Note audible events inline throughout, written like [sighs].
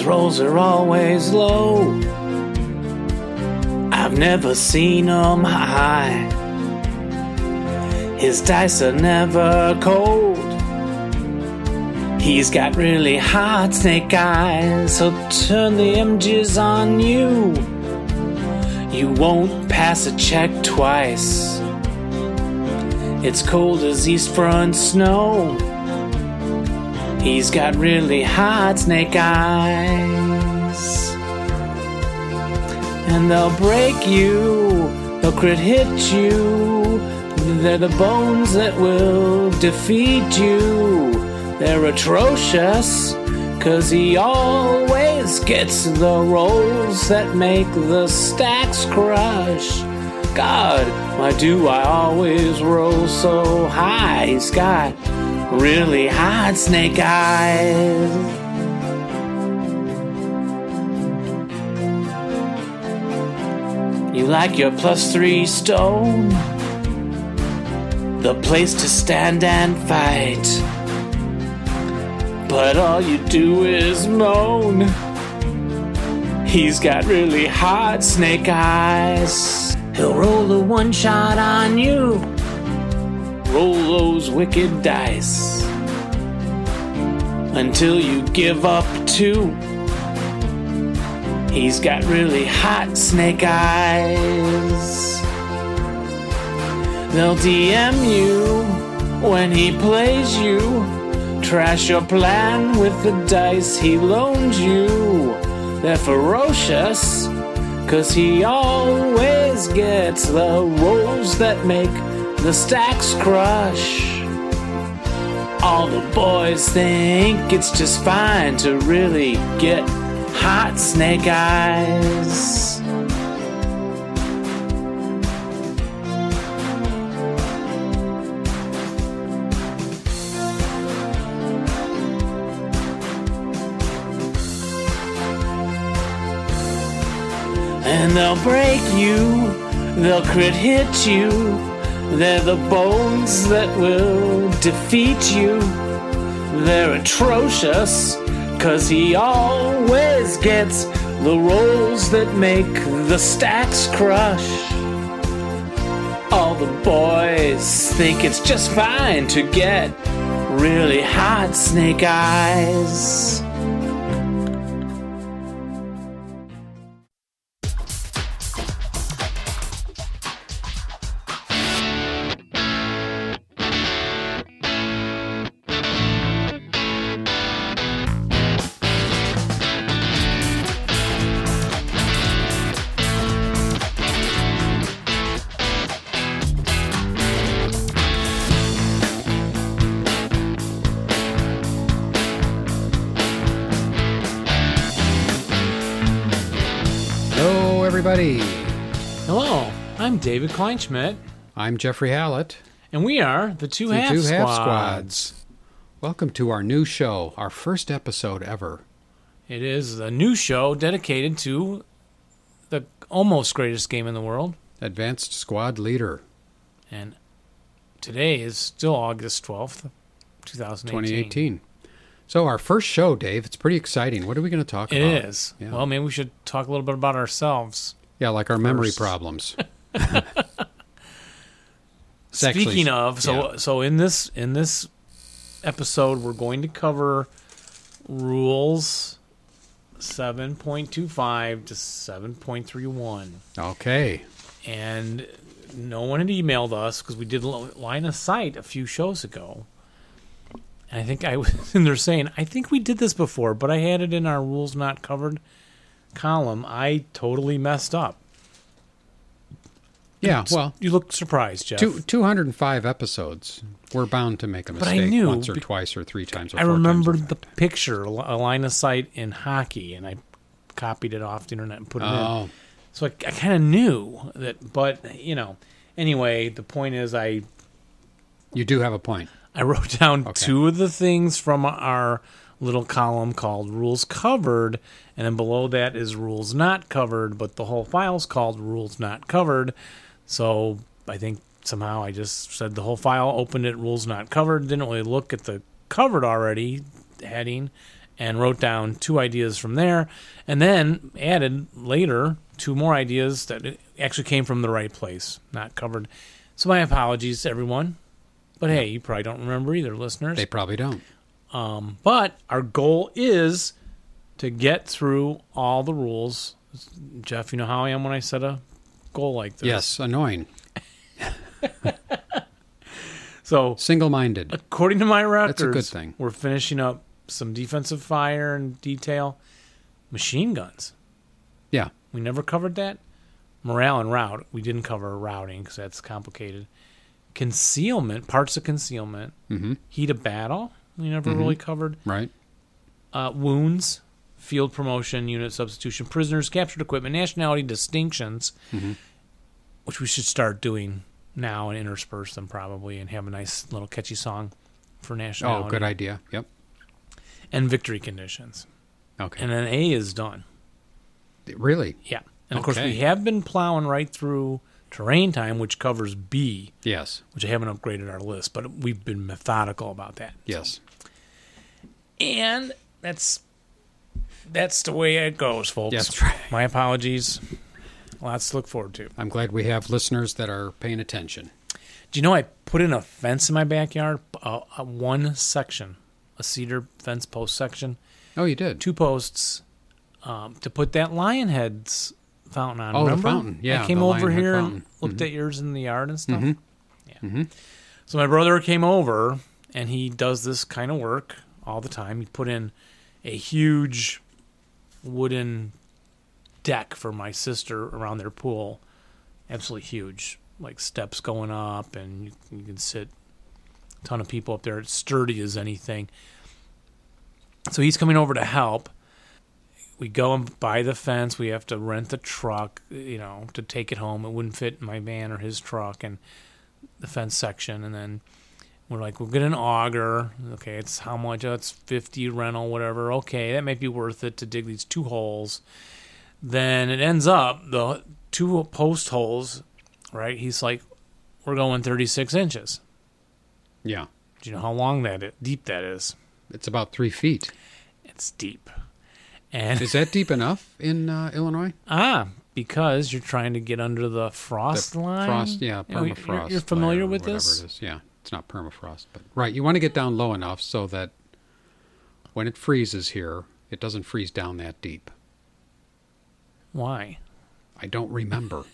His rolls are always low. I've never seen 'em high. His dice are never cold. He's got really hot snake eyes. He'll turn the MGs on you. You won't pass a check twice. It's cold as east front snow. He's got really hot snake eyes. And they'll break you, they'll crit hit you. They're the bones that will defeat you. They're atrocious, cause he always gets the rolls that make the stacks crush. God, why do I always roll so high? He's got really hot snake eyes. You like your plus three stone, the place to stand and fight. But all you do is moan. He's got really hot snake eyes. He'll roll a one shot on you. Roll those wicked dice until you give up too. He's got really hot snake eyes. They'll DM you when he plays you. Trash your plan with the dice he loans you. They're ferocious, cause he always gets the rolls that make the stacks crush. All the boys think it's just fine to really get hot snake eyes. And they'll break you, they'll crit hit you. They're the bones that will defeat you. They're atrocious, cause he always gets the rolls that make the stacks crush. All the boys think it's just fine to get really hot snake eyes. David Kleinschmidt, I'm Jeffrey Hallett. and we are the Two the Half Two Squads. Half Squads. Welcome to our new show, our first episode ever. It is a new show dedicated to the almost greatest game in the world, Advanced Squad Leader and today is still August twelfth, two thousand 2018. So, our first show, Dave, it's pretty exciting. What are we going to talk It about? It is. Yeah. Well, maybe we should talk a little bit about ourselves. Yeah, like our memory problems. [laughs] [laughs] Speaking of, so yeah. so in this in this episode, we're going to cover rules seven point two five to seven point three one. Okay. and no one had emailed us because we did line of sight a few shows ago. And I think I was [laughs] in there saying, I think we did this before, but I had it in our rules not covered column. I totally messed up. Yeah, well, You look surprised, Jeff. two, 205 episodes. We're bound to make a But I mistake knew once or be- twice or three times or I remembered the picture, a line of sight in hockey, and I copied it off the internet and put it in. Oh, So I, I kind of knew that, but you know. Anyway, the point is, I you do have a point. I wrote down Okay. two of the things from our little column called rules covered, and then below that is rules not covered, but the whole file's called rules not covered. So I think somehow I just said the whole file, opened it, rules not covered, didn't really look at the covered already heading, and wrote down two ideas from there, and then added later two more ideas that actually came from the right place, not covered. So my apologies, everyone. But hey, you probably don't remember either, listeners. They probably don't. Um, but our goal is to get through all the rules. Jeff, you know how I am when I set a goal like this. Yes, annoying. [laughs] So, Single minded. according to my records, a good thing. we're finishing up some defensive fire and detail. Machine guns. Yeah. We never covered that. Morale and route. We didn't cover routing because that's complicated. Concealment, parts of concealment. hmm Heat of battle. We never Mhm. really covered. Right. uh, wounds, field promotion, unit substitution, prisoners, captured equipment, nationality distinctions, Mhm. which we should start doing now and intersperse them probably and have a nice little catchy song for nationality. Oh, good idea. Yep. And victory conditions. Okay. And then A is done. really? Yeah. And of course, we have been plowing right through terrain time, which covers B, Yes. which I haven't upgraded our list, but we've been methodical about that. Yes. And that's that's the way it goes, folks. That's right. My apologies. Lots to look forward to. I'm glad we have listeners that are paying attention. Do you know I put in a fence in my backyard? Uh, uh, one section, a cedar fence post section, Oh, you did. two posts um, to put that lion heads fountain on. Oh, the fountain. Yeah, I came over here fountain. and looked Mhm. at yours in the yard and stuff. Mhm. Yeah. Mhm. So my brother came over and he does this kind of work all the time. He put in a huge wooden deck for my sister around their pool. Absolutely huge. Like steps going up and you, you can sit a ton of people up there. It's sturdy as anything. So he's coming over to help. We go and buy the fence. We have to rent the truck, you know, to take it home. It wouldn't fit in my van or his truck and the fence section. And then we're like, we'll get an auger. Okay, it's how much? Oh, it's 50 rental, whatever. Okay, that might be worth it to dig these two holes. Then it ends up, the two post holes, right? He's like, we're going 36 inches. Yeah. Do you know how long that is, deep that is? It's about three feet. It's deep. And Is that deep enough in uh, Illinois? ah, because you're trying to get under the frost The line. Frost, yeah, know, you're- permafrost. You're, familiar with this? Yeah, it's not permafrost, but right. You want to get down low enough so that when it freezes here, it doesn't freeze down that deep. Why? I don't remember.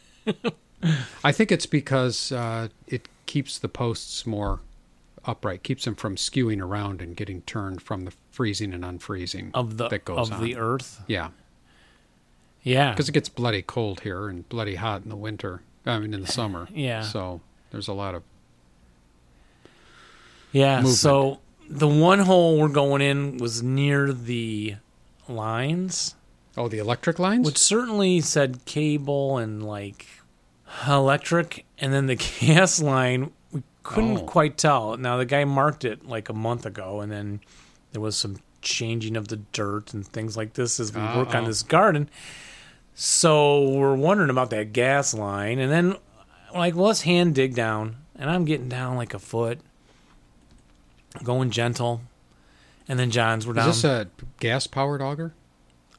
I think it's because uh, it keeps the posts more upright, keeps them from skewing around and getting turned from the freezing and unfreezing Of the that goes of on. the earth? yeah, Yeah. because it gets bloody cold here and bloody hot in the winter. I mean, in the summer. [laughs] Yeah. So there's a lot of Yeah. movement. So the one hole we're going in was near the lines, oh the electric lines. which certainly said cable and like electric, and then the [laughs] gas line we couldn't Oh. quite tell. Now the guy marked it like a month ago, and then there was some changing of the dirt and things like this as we work on this garden. So we're wondering about that gas line, and then like, well, let's hand dig down, and I'm getting down like a foot, going gentle, and then John's we're is down. this a gas powered auger?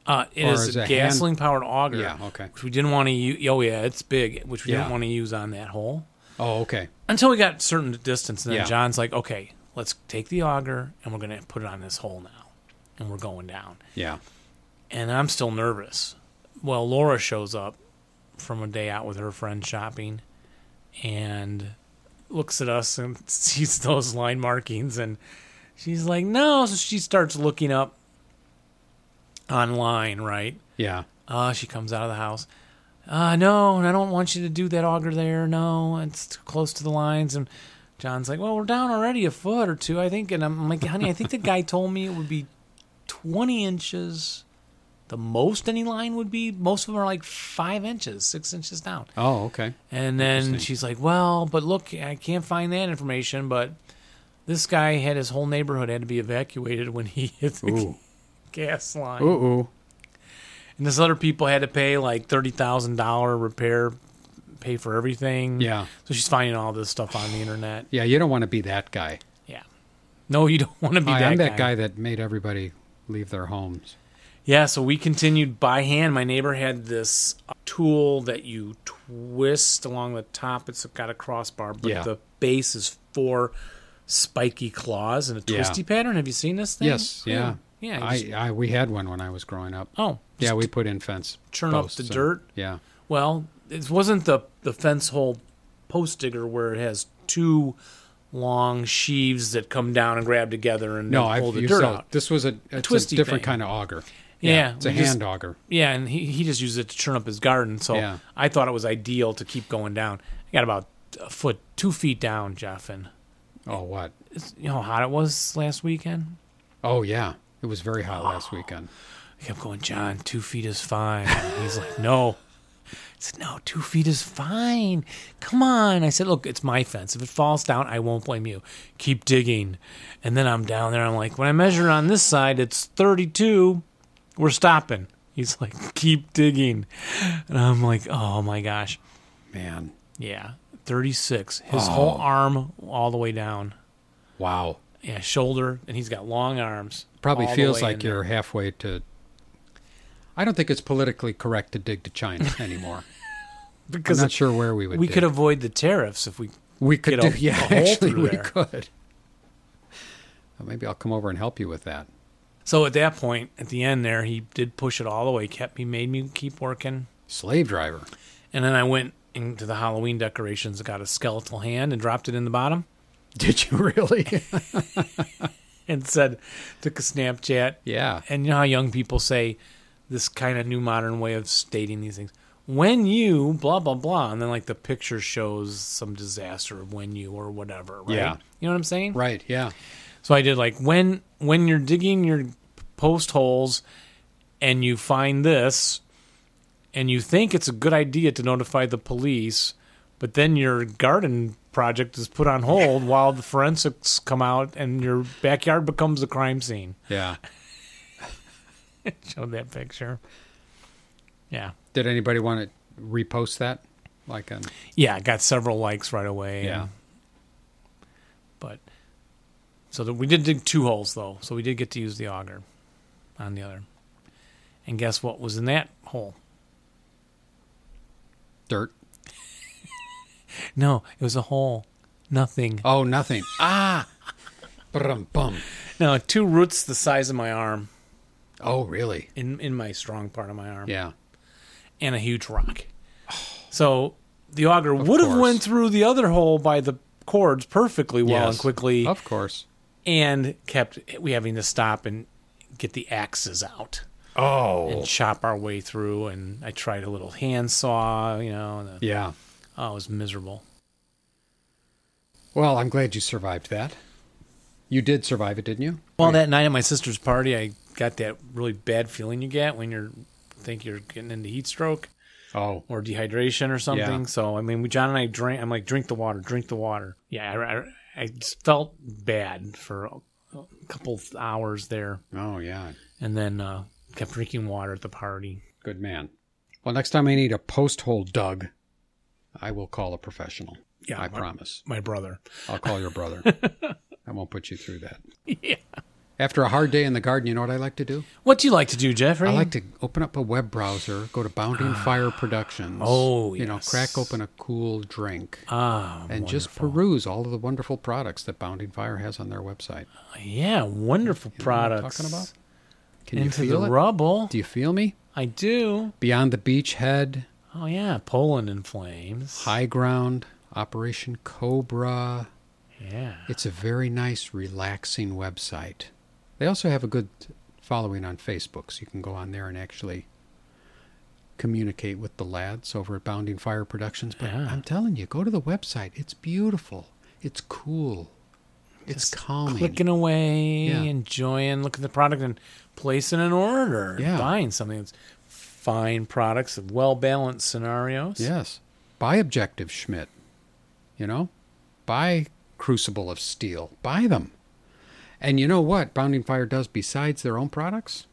uh, it or is is a gasoline powered auger. Yeah. Okay. which we didn't want to use. Oh yeah, it's big, which we Yeah. didn't want to use on that hole Oh okay. until we got a certain distance. And then Yeah. John's like, "Okay, let's take the auger and we're gonna put it on this hole now, and we're going down." Yeah. And I'm still nervous. Well, Laura shows up from a day out with her friend shopping, and looks at us and [laughs] sees those line markings, and she's like, "No." So she starts looking up online, right? Yeah. Uh, she comes out of the house. Uh, no, I don't want you to do that auger there. No, it's too close to the lines. And John's like, well, we're down already a foot or two, I think. And I'm like, honey, I think the guy told me it would be 20 inches. The most any line would be. Most of them are like five inches, six inches down. Oh okay. And then she's like, well, but look, I can't find that information. But this guy had his whole neighborhood had to be evacuated when he [laughs] hit the Ooh. gas line. Ooh. And this other people had to pay like thirty thousand dollar repair, pay for everything. Yeah. So she's finding all this stuff on the internet. [sighs] Yeah. You don't want to be that guy. Yeah. No, you don't want to be Hi, that I'm guy. that guy that made everybody leave their homes. Yeah, so we continued by hand. My neighbor had this tool that you twist along the top. It's got a crossbar, but Yeah. the base is four spiky claws and a Yeah. twisty pattern. Have you seen this thing? Yes, yeah. Yeah. I, just- I we had one when I was growing up. oh, Yeah, we put in fence. churn up the and- dirt. Yeah. Well, it wasn't the the fence hole post digger where it has two long sheaves that come down and grab together and No, then I've pull the dirt out. This was a, it's twisty a different thing. kind of auger. Yeah, it's a we just- hand auger. Yeah, and he, he just used it to churn up his garden. So Yeah. I thought it was ideal to keep going down. I got about a foot, two feet down, Jeff, and Oh, what? you know how hot it was last weekend. Oh, yeah. It was very hot last oh. weekend. I kept going, John, two feet is fine. And he's like, no. I said, no, two feet is fine. Come on. I said, look, it's my fence. If it falls down, I won't blame you. Keep digging. And then I'm down there. I'm like, when I measure on this side, it's 32. We're stopping. He's like, keep digging. And I'm like, oh my gosh. Man, Yeah, 36. His oh. whole arm all the way down. wow. Yeah, shoulder. And he's got long arms. Probably feels like you're there. halfway to. I don't think it's politically correct to dig to China [laughs] anymore. Because I'm not sure where we would. we dig. could avoid the tariffs if we We could get do. a- yeah, a actually, we there. could. Well, maybe I'll come over and help you with that. So at that point, at the end there, he did push it all the way. Kept he made me keep working, Slave driver. and then I went into the Halloween decorations. Got a skeletal hand and dropped it in the bottom, Did you really? [laughs] and said, took a Snapchat. yeah. And you know how young people say this kind of new modern way of stating these things. When you blah blah blah, and then like the picture shows some disaster of when you or whatever, right? Yeah. You know what I'm saying? Right. Yeah. So I did like when when you're digging your post holes and you find this and you think it's a good idea to notify the police, but then your garden project is put on hold while the forensics come out and your backyard becomes a crime scene. Yeah. [laughs] Showed that picture. Yeah. Did anybody want to repost that? Like on Yeah, I got several likes right away. yeah. and- but so that we did dig two holes though, so we did get to use the auger on the other. And guess what was in that hole? Dirt. [laughs] No, it was a hole. Nothing. Oh, nothing. Ah. Brum bum. No, two roots the size of my arm Oh, really? in in my strong part of my arm, Yeah. and a huge rock. So the auger would have went through the other hole by the cords perfectly well Yes. and quickly, Of course. And kept we having to stop and get the axes out. Oh. and chop our way through. And I tried a little handsaw, you know. And the, Yeah. oh, it was miserable. Well, I'm glad you survived that. You did survive it, didn't you? Well, that night at my sister's party, I got that really bad feeling you get when you're think you're getting into heat stroke Oh. or dehydration or something. Yeah. So I mean, John and I drank. I'm like, drink the water, drink the water. Yeah, I, I, I felt bad for a, couple hours there, Oh, yeah. and then uh, kept drinking water at the party. Good man. Well, next time I need a post hole dug, I will call a professional. Yeah, I my- promise. My brother. I'll call your brother. [laughs] I won't put you through that. yeah. After a hard day in the garden, you know what I like to do? What do you like to do, Jeffrey? I like to open up a web browser, go to Bounding Fire Productions. Oh, You know, yes. crack open a cool drink ah, and just wonderful. peruse all of the wonderful products that Bounding Fire has on their website. Yeah, wonderful You know what I'm products. talking about? Can Into you feel the it? rubble. Do you feel me? I do. Beyond the Beachhead, Oh yeah, Poland in flames. High Ground, Operation Cobra. Yeah. It's a very nice, relaxing website. They also have a good following on Facebook, so you can go on there and actually communicate with the lads over at Bounding Fire Productions. But Yeah. I'm telling you, go to the website. It's beautiful. It's cool. It's Just calming. Clicking away, Yeah. enjoying, looking at the product and placing an order. Yeah. Buying something that's fine products of well balanced scenarios. Yes. Buy Objective Schmidt. You know? Buy Crucible of Steel. Buy them. And you know what Bounding Fire does besides their own products?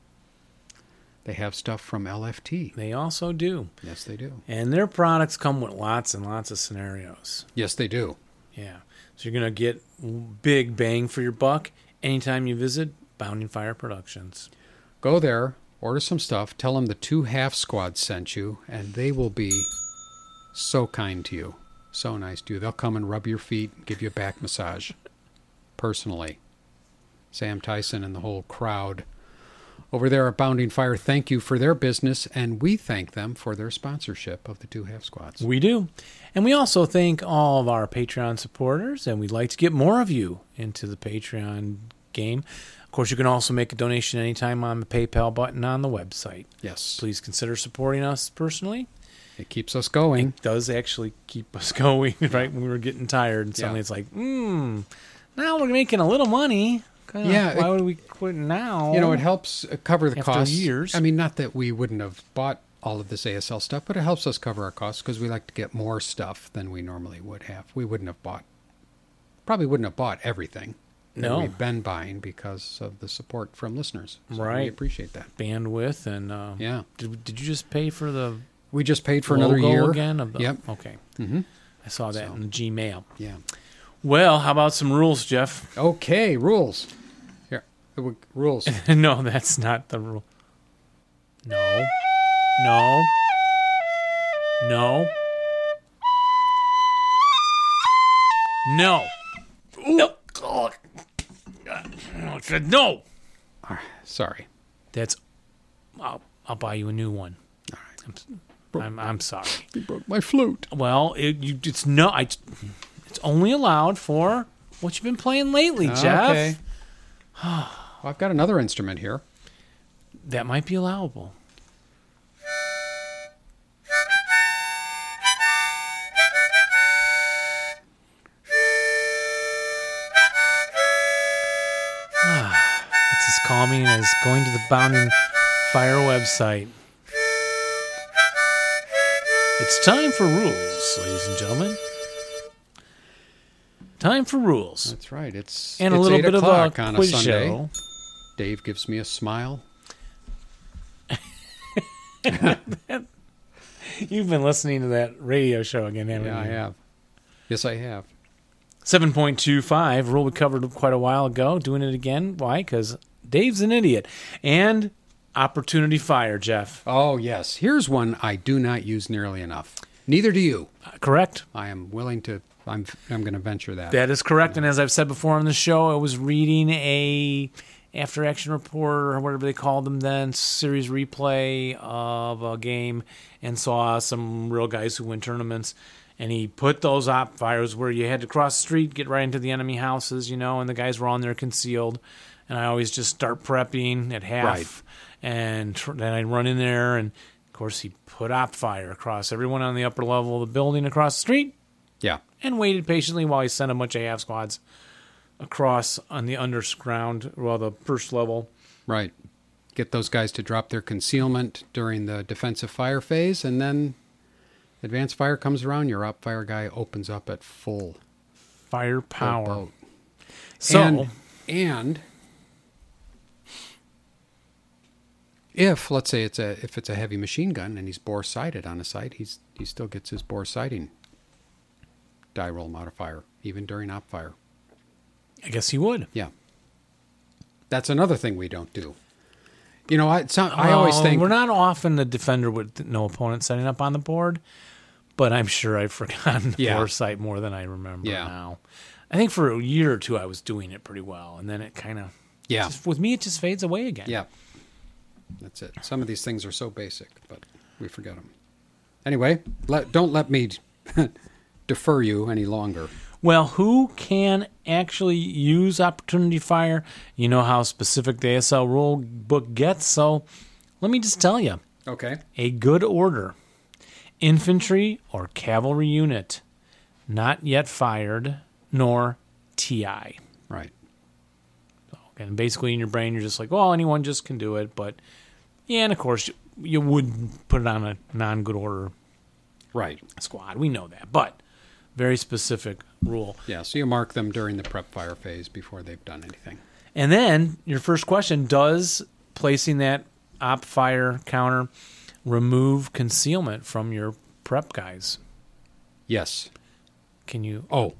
They have stuff from LFT. They also do. Yes, they do. And their products come with lots and lots of scenarios. Yes, they do. Yeah. So you're going to get big bang for your buck anytime you visit Bounding Fire Productions. Go there, order some stuff, tell them the two half squads sent you, and they will be so kind to you. So nice to you. They'll come and rub your feet give you a back massage [laughs] personally. Sam Tyson and the whole crowd over there at Bounding Fire thank you for their business, and we thank them for their sponsorship of the two half squads. We do. And we also thank all of our Patreon supporters, and we'd like to get more of you into the Patreon game. Of course, you can also make a donation anytime on the PayPal button on the website. Yes, Please consider supporting us personally. it keeps us going. It does actually keep us [laughs] going, right? When we were getting tired, and suddenly Yeah. it's like, hmm, now we're making a little money. Kinda, Yeah, Why it- would we quit now? You know, it helps uh, cover the After costs. years. I mean, not that we wouldn't have bought all of this ASL stuff, but it helps us cover our costs because we like to get more stuff than we normally would have. We wouldn't have bought, probably wouldn't have bought everything that No. we've been buying because of the support from listeners. So We appreciate that. bandwidth and uh, Yeah. Did, did you just pay for the We just paid for another year. again? Of the, Yep. Okay. hmm I saw that So. in the Gmail. Yeah. Well, how about some rules, Jeff? Okay. Rules. Here. Rules. [laughs] no, that's not the rule. No. No. No. No. No. Oh. Said no. Sorry. That's. I'll, I'll buy you a new one. All right. I'm, I'm, I'm sorry. You broke my flute. Well, it, you, it's no. I, it's only allowed for what you've been playing lately, Jeff. Okay. [sighs] well, I've got another instrument here. That might be allowable. Ah, [sighs] It's as calming as going to the Bounding Fire website. It's time for rules, ladies and gentlemen. Time for rules. That's right. It's And a it's little 8 bit of a on a quiz Sunday. show. Dave gives me a smile. [laughs] You've been listening to that radio show again, haven't you? Yeah, I have. Yes, I have. 7.25 rule we covered quite a while ago. Doing it again. Why? Because Dave's an idiot. And opportunity fire, Jeff. Oh, yes. Here's one I do not use nearly enough. Neither do you. Uh, Correct? I am willing to. I'm. I'm going to venture that. That is correct. And as I've said before on the show, I was reading a after action report or whatever they called them then, series replay of a game and saw some real guys who win tournaments. And he put those op fires where you had to cross the street, get right into the enemy houses, you know, and the guys were on there concealed. And I always just start prepping at half. Right. And tr- then I'd run in there. And of course, he put op fire across everyone on the upper level of the building across the street yeah. And waited patiently while he sent a bunch of half squads across on the underground, well, the first level. Right. Get those guys to drop their concealment during the defensive fire phase, and then advanced fire comes around. Your op fire guy opens up at full, full Firepower. boat. So, and, and if let's say it's a if it's a heavy machine gun and he's bore sighted on a site, he's he still gets his bore sighting die roll modifier even during op fire. I guess he would. Yeah, that's another thing we don't do. You know, I not, I always Oh, think we're not often the defender with no opponent setting up on the board, but I'm sure I've [laughs] forgotten Yeah. bore sight more than I remember Yeah. now. I think for a year or two I was doing it pretty well, and then it kind of yeah with me it just fades away again. yeah that's it. Some of these things are so basic, but we forget them. Anyway, let, don't let me [laughs] defer you any longer. Well, who can actually use opportunity fire? You know how specific the ASL rule book gets, so let me just tell you Okay. a good order infantry or cavalry unit not yet fired nor TI. Right. And basically, in your brain, you're just like, well, anyone just can do it. But yeah, and of course, you, you would put it on a non good order Right. squad. We know that. But very specific rule. Yeah. So you mark them during the prep fire phase before they've done anything. And then your first question does placing that op fire counter remove concealment from your prep guys? Yes. Can you? Oh.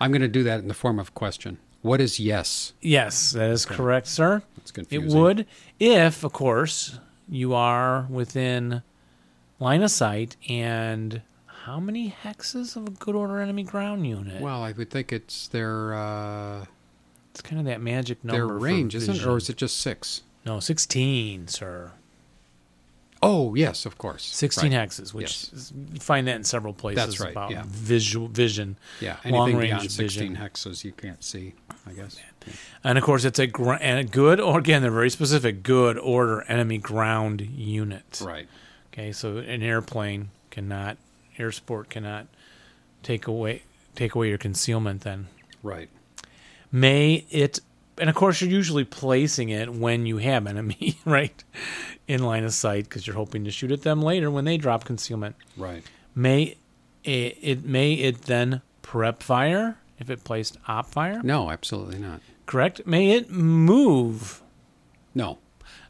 I'm going to do that in the form of a question. What is yes? Yes, that is correct, sir. That's confusing. It would, if, of course, you are within line of sight. And how many hexes of a good order enemy ground unit? Well, I would think it's their uh, it's kind of that magic number. their range, isn't it? Or is it just six? No, 16, sir. Oh, yes, of course. 16 Right. hexes, which Yes. is, you find that in several places That's right, about yeah. visual vision. Yeah, long anything range beyond 16 vision. hexes you can't see, I guess. And of course, it's a, gr- a good, or again, they're very specific, good order enemy ground unit. Right. Okay, so an airplane cannot, air support cannot take away take away your concealment. Then Right. may it, and of course you're usually placing it when you have [laughs] enemy right in line of sight because you're hoping to shoot at them later when they drop concealment. Right. May it, it may it then prep fire if it placed op fire? No, absolutely not. Correct. May it move? No.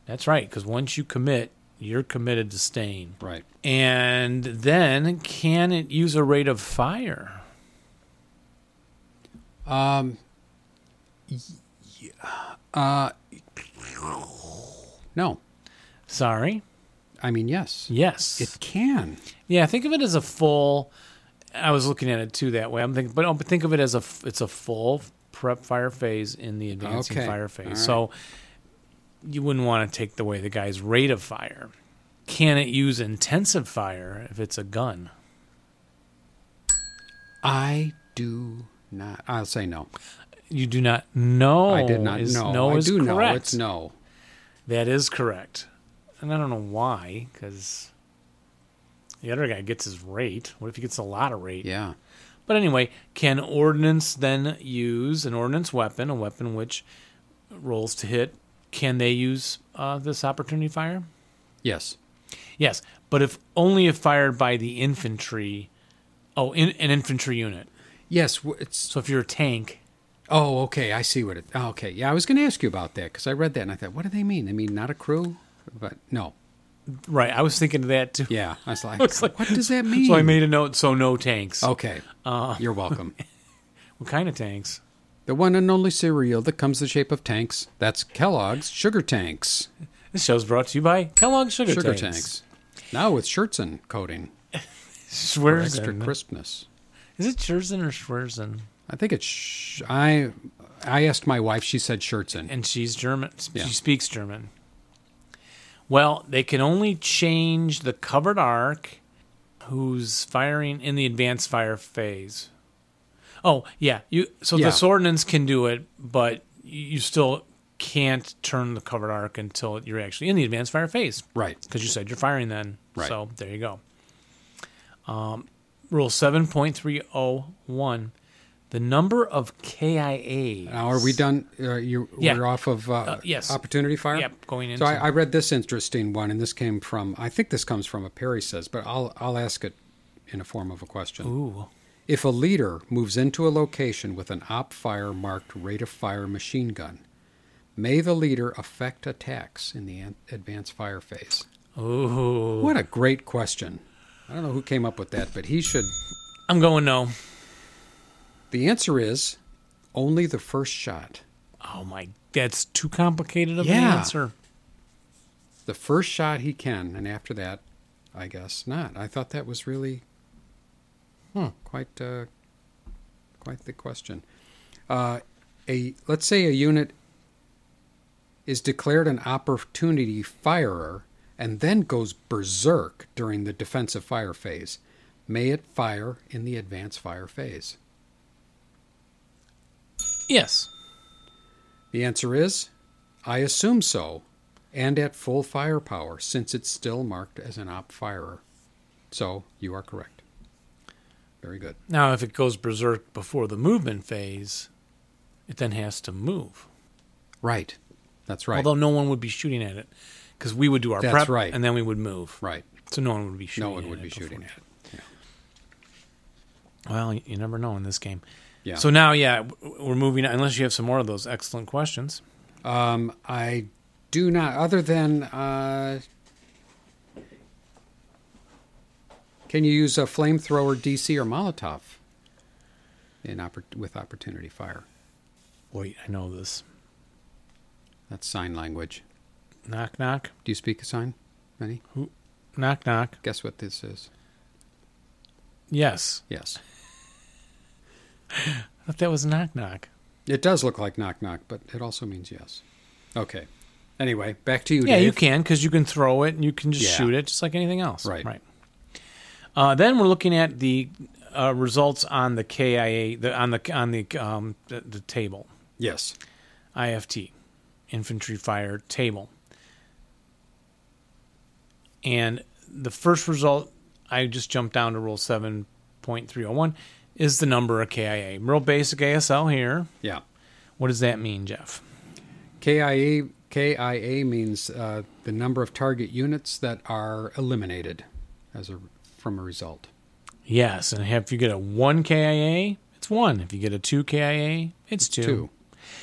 That's right, because once you commit, you're committed to staying. Right. And then can it use a rate of fire? Um. Uh. No. Sorry. I mean, yes. Yes. It can. yeah. Think of it as a full. I was looking at it too that way. I'm thinking, but oh, think of it as a. It's a full prep fire phase in the advancing Okay. fire phase. Right. So you wouldn't want to take away the guy's rate of fire. Can it use intensive fire if it's a gun? I do not. I'll say no. You do not know. I did not is, know. No I is do correct. know. It's no. That is correct. And I don't know why, because the other guy gets his rate. What if he gets a lot of rate? Yeah. But anyway, can ordnance then use an ordnance weapon, a weapon which rolls to hit? Can they use uh, this opportunity fire? Yes. Yes, but if only if fired by the infantry. Oh, in, an infantry unit. Yes. It's. So if you're a tank, Oh, okay. I see what it. Oh, okay. Yeah, I was going to ask you about that because I read that and I thought, what do they mean? They mean not a crew, but no. right? I was thinking of that too. Yeah. I was like, [laughs] It's like- what does that mean? [laughs] So I made a note. So no tanks. Okay. Uh, You're welcome. [laughs] what kind of tanks? The one and only cereal that comes in the shape of tanks. That's Kellogg's Sugar Tanks. This show's brought to you by Kellogg's Sugar, Sugar Tanks. tanks. Now with Schürzen coating [laughs] for extra crispness. Is it Schürzen or Schwerzen? I think it's. Sh- I I asked my wife. She said Schürzen. And she's German. Yeah. She speaks German. Well, they can only change the covered arc who's firing in the advanced fire phase. Oh, yeah. You so Yeah. this ordnance can do it, but you still can't turn the covered arc until you're actually in the advanced fire phase. Right. because you said you're firing then. Right. So there you go. Um, rule seven point three oh one: the number of KIA. Now are we done? Uh, you Yeah. we're off of uh, Uh, yes. opportunity fire. Yep, going into. So I, I read this interesting one, and this came from. I think this comes from a Perry Sez, but I'll I'll ask it in a form of a question. Ooh. If a leader moves into a location with an op fire marked rate of fire machine gun, may the leader affect attacks in the an- advanced fire phase? Ooh. What a great question. I don't know who came up with that, but he should. I'm going no. The answer is only the first shot. Oh my, that's too complicated of an Yeah. answer. The first shot he can, and after that, I guess not. I thought that was really Hmm. quite uh, quite the question. Uh, a let's say a unit is declared an opportunity firer and then goes berserk during the defensive fire phase. May it fire in the advanced fire phase? Yes. The answer is I assume so, and at full firepower, since it's still marked as an op firer. So you are correct. Very good. Now, if it goes berserk before the movement phase, it then has to move. Right. That's right. Although no one would be shooting at it because we would do our That's prep right. and then we would move. right. So no one would be shooting. No one would be shooting at it. Well, you, you never know in this game. Yeah. So now, yeah, we're moving. Unless you have some more of those excellent questions. Um, I do not, other than, uh, can you use a flamethrower, DC, or Molotov in oppor- with opportunity fire? Wait, I know this. That's sign language. Knock, knock. Do you speak a sign, Benny? Who? Knock, knock. Guess what this is? Yes. Yes. [laughs] I thought that was knock, knock. It does look like knock knock, but it also means yes. Okay. Anyway, back to you. Yeah, Dave. you can because you can throw it and you can just Yeah. shoot it just like anything else. Right. Right. Uh, then we're looking at the uh, results on the KIA, the, on the on the um, the, the table, Yes. IFT, infantry fire table. And the first result, I just jumped down to rule seven point three hundred one, is the number of KIA. Real basic ASL here. Yeah. What does that mean, Jeff? KIA KIA means uh, the number of target units that are eliminated as a from a result. Yes, and if you get a one KIA, it's one. If you get a two KIA, it's two. Two.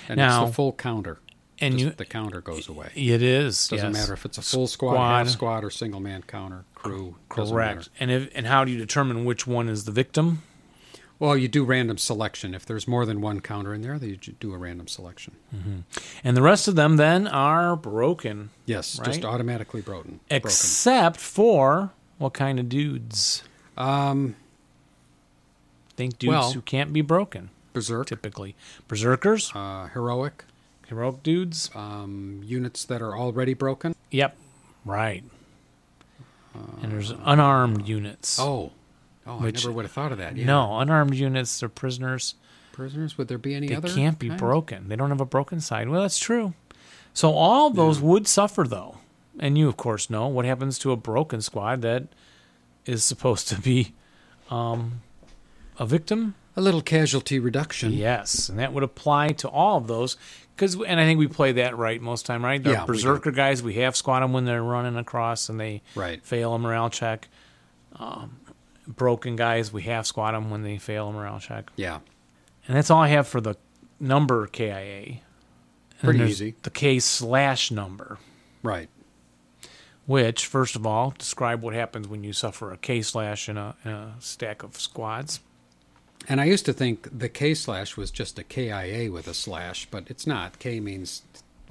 And Now- it's the full counter. And you, the counter goes away. it is Doesn't yes. matter if it's a full squad, Squad. half squad, or single man counter, crew. Correct. And if, and how do you determine which one is the victim? Well, you do random selection. If there's more than one counter in there, then you do a random selection. Mm-hmm. And the rest of them then are broken, Yes, Right. just automatically broken. except for what kind of dudes? Um, Think dudes Well- who can't be broken, berserk, typically. Berserkers, uh, heroic, heroic dudes. um, units that are already broken. Yep, right. and there's unarmed units. Oh, oh, Which- I never would have thought of that. Yeah. No, unarmed units, they're prisoners. prisoners. Would there be any They other? can't be kind? broken. They don't have a broken side. Well, that's true. So all those would suffer, though. And you, of course, know what happens to a broken squad that is supposed to be um, a victim. A little casualty reduction. Yes, and that would apply to all of those. Because, and I think we play that right most time, right? The Yeah, we berserker guys, we have squad them when they're running across and they Right. fail a morale check. Um, broken guys, we have squad them when they fail a morale check. Yeah. And that's all I have for the number KIA. Pretty easy. The K slash number, Right. Which, first of all, describe what happens when you suffer a K slash in a, in a stack of squads. And I used to think the K slash was just a KIA with a slash, but it's not. K means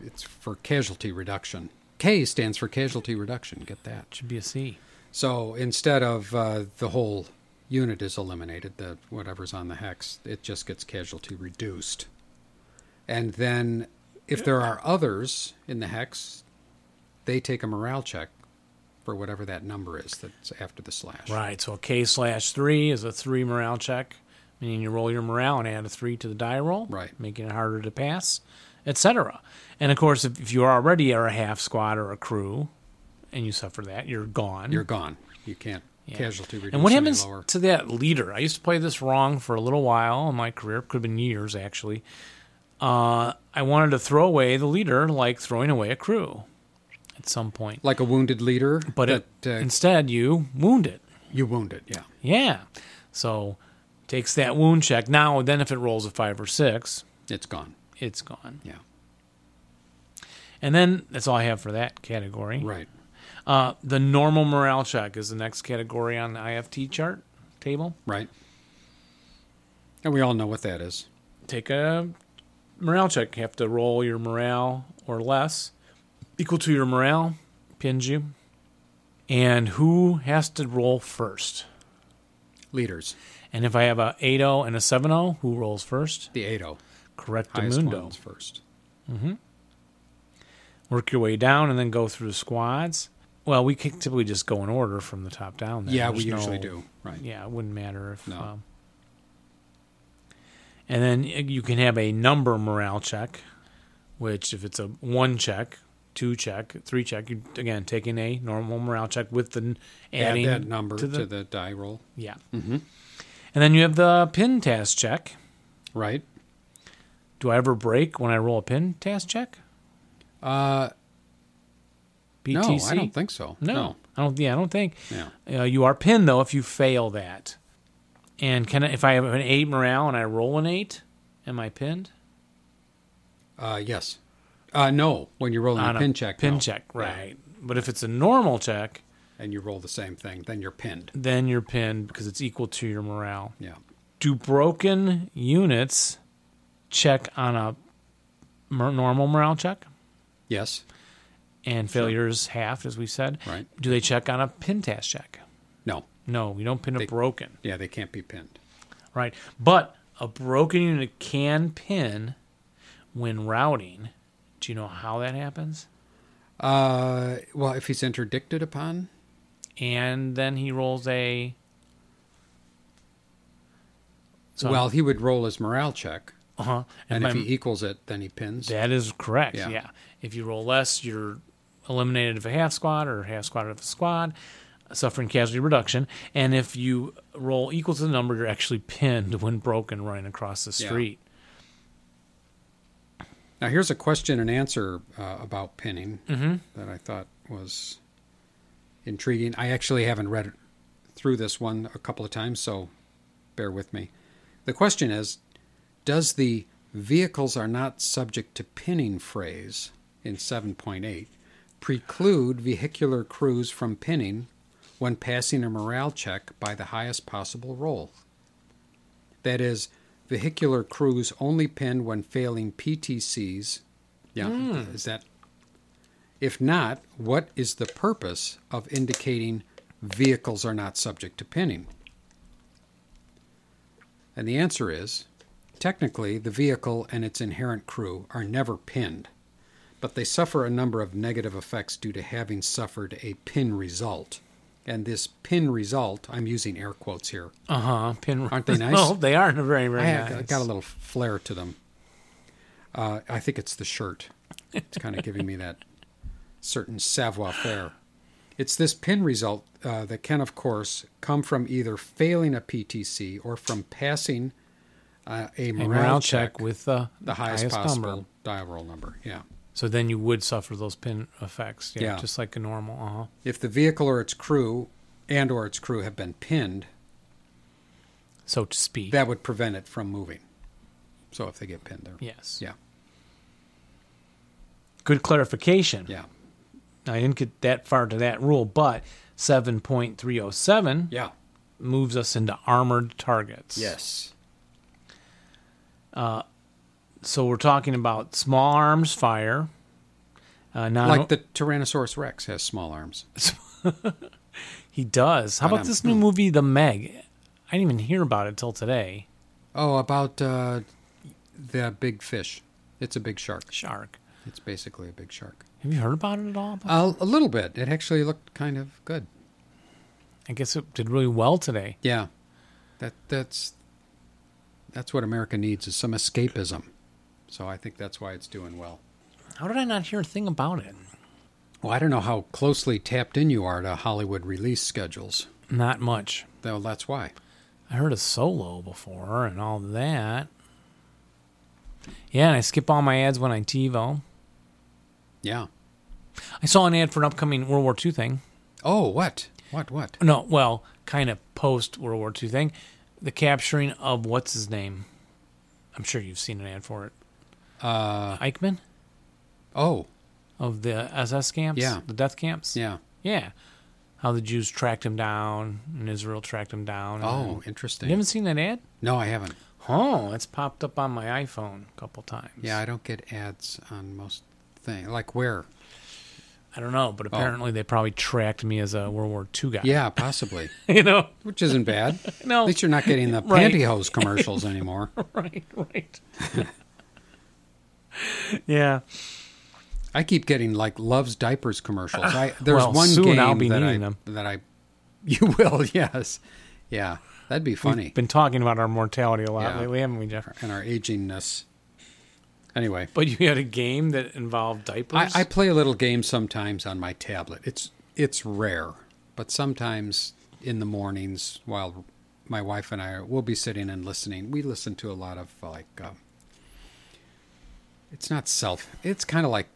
it's for casualty reduction. K stands for casualty reduction. Get that? Should be a C. So instead of uh, the whole unit is eliminated, the whatever's on the hex, it just gets casualty reduced. And then if there are others in the hex, they take a morale check for whatever that number is that's after the slash. Right. So a K slash three is a three morale check, meaning you roll your morale and add a three to the die roll, Right. making it harder to pass, etc. And of course, if, if you already are a half squad or a crew, and you suffer that, you're gone. You're gone. You can't Yeah. casualty reduce and what happens lower. to that leader? I used to play this wrong for a little while in my career. Could have been years actually. Uh, I wanted to throw away the leader, like throwing away a crew, at some point. like a wounded leader, But that it, uh, instead, you wound it. you wound it, Yeah. Yeah. So takes that wound check. Now, then, if it rolls a five or six, It's gone. it's gone. Yeah. And then that's all I have for that category. Right. Uh, the normal morale check is the next category on the IFT chart table. Right. And we all know what that is. Take a morale check. You have to roll your morale or less equal to your morale, pins you. And who has to roll first? Leaders. And if I have a 8-0 and a 7-0, who rolls first? The 8 0. Correct mundo. first. Work your way down and then go through the squads. Well, we can typically just go in order from the top down. Then. Yeah, we There's usually no- do. Right. Yeah, it wouldn't matter if. No. Um, and then you can have a number morale check, which if it's a one check, two check, three check, you again taking a normal morale check with the adding Add that number to to the, the, die roll. yeah. Mm-hmm. And then you have the pin task check. Right. Do I ever break when I roll a pin task check? Uh, no, I don't think so. No, I don't. Yeah, I don't think. Yeah. Uh, you are pinned though if you fail that. And can I, if I have an eight morale and I roll an eight, am I pinned? Uh, yes. Uh, no, when you're rolling On a pin check. Pin no. check, right? But if it's a normal check, And you roll the same thing, then you're pinned. then you're pinned because it's equal to your morale. Yeah. Do broken units check on a normal morale check, Yes. and failures halved, as we said. Right. Do they check on a pin task check? No. No, you don't pin a They- broken. Yeah, they can't be pinned. Right. But a broken unit can pin when routing. Do you know how that happens? Uh, well, if he's interdicted upon, And then he rolls a. So- well, he would roll his morale check, Uh-huh. and if my- he equals it, then he pins. That is correct. Yeah. Yeah. If you roll less, you're eliminated of a half squad or half squad of a squad, suffering casualty reduction. And if you roll equal to the number, you're actually pinned when broken running across the Yeah. Now, here's a question and answer uh, about pinning Mm-hmm. that I thought was intriguing. I actually haven't read through this one a couple of times, so bear with me. The question is Does the vehicles are not subject to pinning phrase in 7.8 preclude vehicular crews from pinning when passing a morale check by the highest possible roll? That is, vehicular crews only pin when failing PTCs. Yeah, hmm. is that? If not, what is the purpose of indicating vehicles are not subject to pinning? And the answer is technically, the vehicle and its inherent crew are never pinned, but they suffer a number of negative effects due to having suffered a pin result. And this pin result, I'm using air quotes here, Uh huh. Pin. Aren't they [laughs] nice? Oh, they are very, very I nice. got a little flair to them. Uh, I think it's the shirt. It's kind of [laughs] giving me that certain savoir faire. It's this pin result uh, that can, of course, come from either failing a PTC or from passing uh, a A morale, morale check, check with uh, the highest, possible number. dial roll number. Yeah. So then you would suffer those pin effects. Yeah. Yeah. Just like a normal. Uh huh. If the vehicle or its crew and or its crew have been pinned, So to speak. that would prevent it from moving. So if they get pinned there. yes. Yeah. Good clarification. Yeah. I didn't get that far to that rule, but 7.307 Yeah. moves us into armored targets. Yes. So we're talking about small arms fire. Uh, non- Like the Tyrannosaurus Rex has small arms. [laughs] he does. How But, about um, this new movie, The Meg? I didn't even hear about it till today. Oh, about uh, the big fish. It's a big shark. Shark. It's basically a big shark. Have you heard about it at all? Uh, a little bit. It actually looked kind of good. I guess it did really well today. Yeah, that that's that's what America needs is some escapism. So I think that's why it's doing well. How did I not hear a thing about it? Well, I don't know how closely tapped in you are to Hollywood release schedules. Not much. Though that's why. I heard a Solo before and all that. Yeah, and I skip all my ads when I TiVo. Yeah. I saw an ad for an upcoming World War II thing. Oh, what? What? What? No, well, kind of post World War II thing. The capturing of what's his name? I'm sure you've seen an ad for it. Uh, Eichmann oh, of the SS camps. Yeah. the death camps. yeah. yeah. How the Jews tracked him down and Israel tracked him down. Oh, interesting. you haven't seen that ad? No, I haven't. Oh, it's popped up on my iPhone a couple times. Yeah, I don't get ads on most things. Like where? I don't know, but apparently they probably tracked me as a World War II guy. Yeah, [laughs] possibly. you know, Which isn't bad. [laughs] no, At least you're not getting the [laughs] Right. pantyhose commercials anymore. right, right. [laughs] yeah, I keep getting like Luvs diapers commercials. I there's Well, one soon game I'll be that I them. that I [laughs] you will yes yeah that'd be funny We've been talking about our mortality a lot Yeah. lately, haven't we, Jeff? and our agingness. Anyway, But you had a game that involved diapers. I, I play a little game sometimes on my tablet. It's it's rare, but sometimes in the mornings while my wife and I we'll be sitting and listening. We listen to a lot of like uh, it's not self. It's kind of like,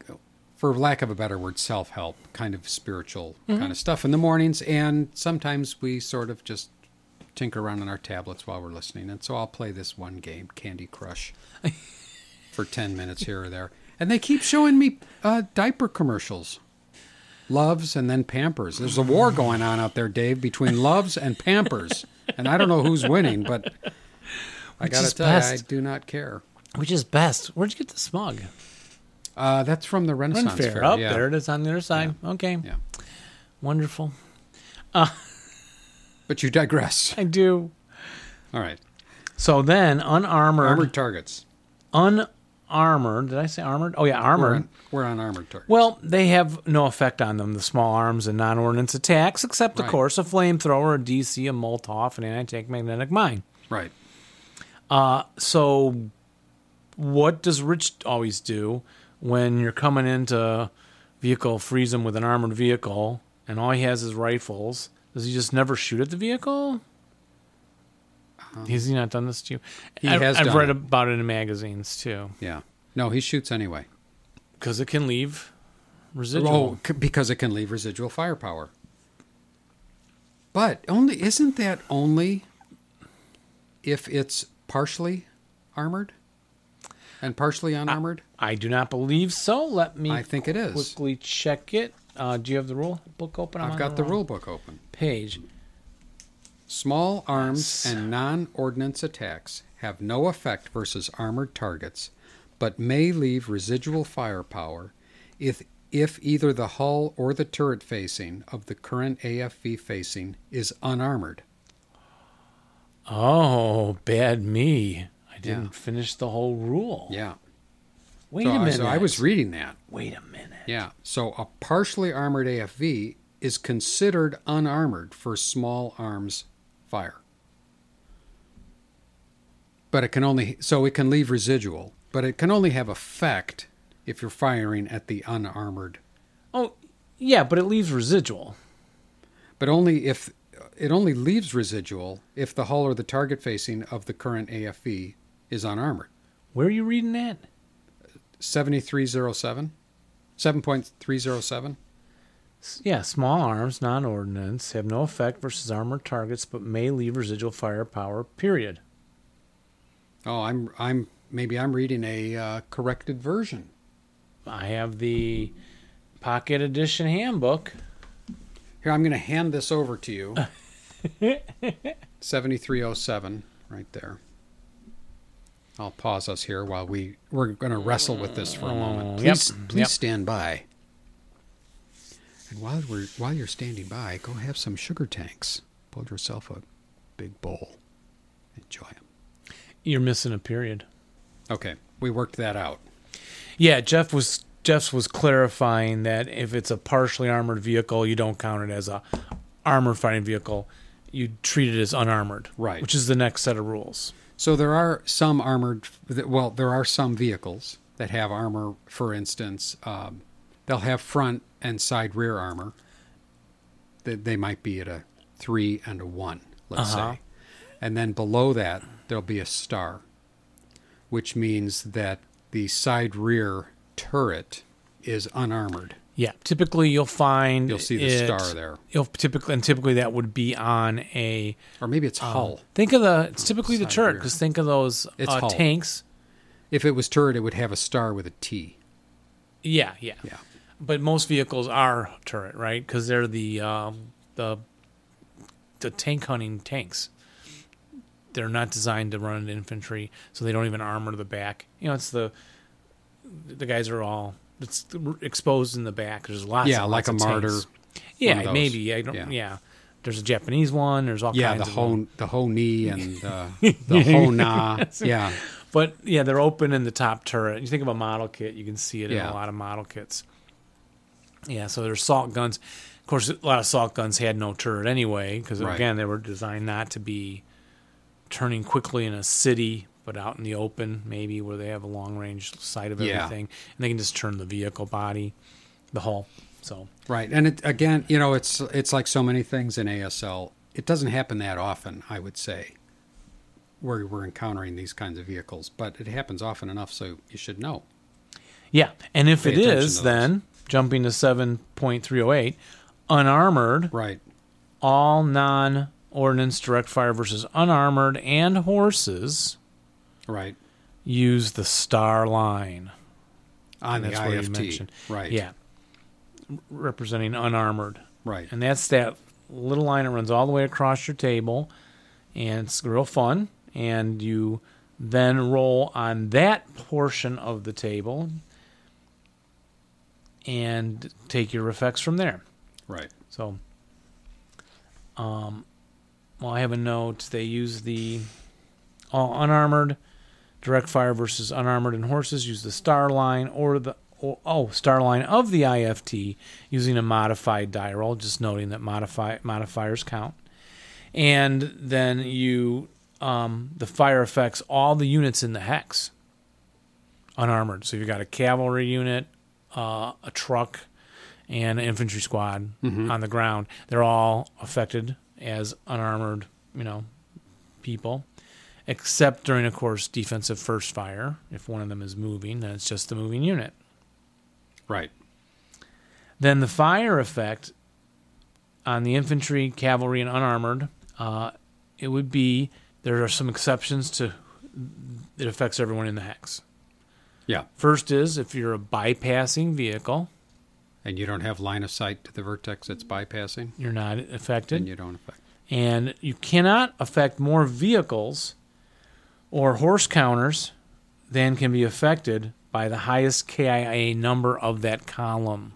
for lack of a better word, self help kind of spiritual kind of stuff in the mornings, and sometimes we sort of just tinker around on our tablets while we're listening. And so I'll play this one game, Candy Crush, [laughs] for ten minutes here or there, and they keep showing me uh, diaper commercials. Luvs and then Pampers. There's a war going on out there, Dave, between Luvs and Pampers, and I don't know who's winning, but I got to tell you, I do not care. Which is best? Where'd you get the smug? Uh, that's from the Renaissance fair. Fair. Up yeah. there it is on the other side. Okay. Yeah. Wonderful. [laughs] But you digress. I do. All right. So then, unarmored, Armored targets. unarmored. Did I say armored? Oh yeah, We're armored. on, we're on armored targets. Well, they have no effect on them, the small arms and non ordnance attacks, except, of course, a flamethrower, a DC, a Molotov, an anti tank magnetic mine. right. Uh, So, what does Rich always do when you're coming into vehicle, freeze him with an armored vehicle, and all he has is rifles? Does he just never shoot at the vehicle? Has he not done this to you? He I, has I've read it. about it in magazines too, Yeah. No, he shoots anyway. because it can leave residual. Oh, because it can leave residual firepower. But only isn't that only if it's partially armored and partially unarmored? I do not believe so. Let me I think it is. quickly check it. Uh, do you have the rule book open? I'm I've got the wrong rule book open. page. Small arms and non-ordnance attacks have no effect versus armored targets, but may leave residual firepower if if either the hull or the turret facing of the current AFV facing is unarmored. Oh, bad me. I didn't Yeah. finish the whole rule. Yeah. Wait so, a I- minute. so I was reading that. Wait a minute. Yeah. So a partially armored AFV is considered unarmored for small arms fire. But it can only so it can leave residual, but it can only have effect if you're firing at the unarmored. Oh, yeah, but it leaves residual. But only if it only leaves residual if the hull or the target facing of the current AFV is unarmored. Where are you reading that? 7307 7.307 S- Yeah, small arms, non-ordnance, have no effect versus armored targets, but may leave residual firepower. Period. Oh, I'm I'm maybe I'm reading a uh, corrected version. I have the pocket edition handbook. Here, I'm going to hand this over to you. [laughs] 7307, right there. I'll pause us here while we we're going to wrestle with this for a moment. Mm, yep, Please, please yep. stand by. And while we're while you're standing by, go have some sugar tanks. Pull yourself a big bowl. Enjoy them. You're missing a period. Okay, we worked that out. Yeah, Jeff was Jeff's was clarifying that if it's a partially armored vehicle, you don't count it as a armored fighting vehicle. You treat it as unarmored, Right. Which is the next set of rules. So there are some armored, well, there are some vehicles that have armor. For instance, um, they'll have front and side rear armor. They, they might be at a three and a one, let's Uh-huh. say, and then below that there'll be a star, which means that the side rear turret is unarmored. Yeah, typically you'll find You'll see the it- star there, You'll typically and typically that would be on a or maybe it's hull. think of the it's typically the turret because think of those uh, tanks. If it was turret, it would have a star with a T. Yeah, yeah, Yeah. But most vehicles are turret, right? Because they're the um, the the tank hunting tanks. They're not designed to run in infantry, so they don't even armor the back. You know, it's the the guys are all it's exposed in the back. There's lots. Yeah, like lots a Marder. tanks. Yeah, maybe. I don't. Yeah. Yeah. There's a Japanese one. There's all Yeah, kinds the of whole the Ho-Ni and [laughs] uh, the whole [laughs] na. Yeah, But yeah, they're open in the top turret. You think of a model kit, you can see it in a lot of model kits. Yeah, so there's assault guns. Of course, a lot of assault guns had no turret anyway, because Right. again, they were designed not to be turning quickly in a city, but out in the open, maybe where they have a long range sight of Yeah. everything, and they can just turn the vehicle body, the hull. So right. And it, again, you know, it's it's like so many things in ASL. It doesn't happen that often, I would say, where we're encountering these kinds of vehicles. But it happens often enough, so you should know. yeah, and if Pay it is, then jumping to seven point three oh eight, unarmored. Right. all non ordnance direct fire versus unarmored and horses Right. use the star line. On And the that's where you mentioned. Right. Yeah. Representing unarmored. Right. And that's that little line that runs all the way across your table. And it's real fun. And you then roll on that portion of the table. and take your effects from there. Right. So, um, well, I have a note. They use the all unarmored direct fire versus unarmored and horses. Use the star line or the or, oh star line of the IFT using a modified die roll. Just noting that modify modifiers count. And then you um, the fire affects all the units in the hex unarmored. So you've got a cavalry unit, uh, a truck, and an infantry squad on the ground. They're all affected as unarmored, you know, people, except during, of course, defensive first fire. If one of them is moving, then it's just the moving unit. Right. Then the fire effect on the infantry, cavalry, and unarmored, uh, it would be there are some exceptions to it affects everyone in the hex. Yeah. First is if you're a bypassing vehicle, And you don't have line of sight to the vertex it's bypassing, you're not affected. you don't affect. and you cannot affect more vehicles or horse counters than can be affected by the highest KIA number of that column.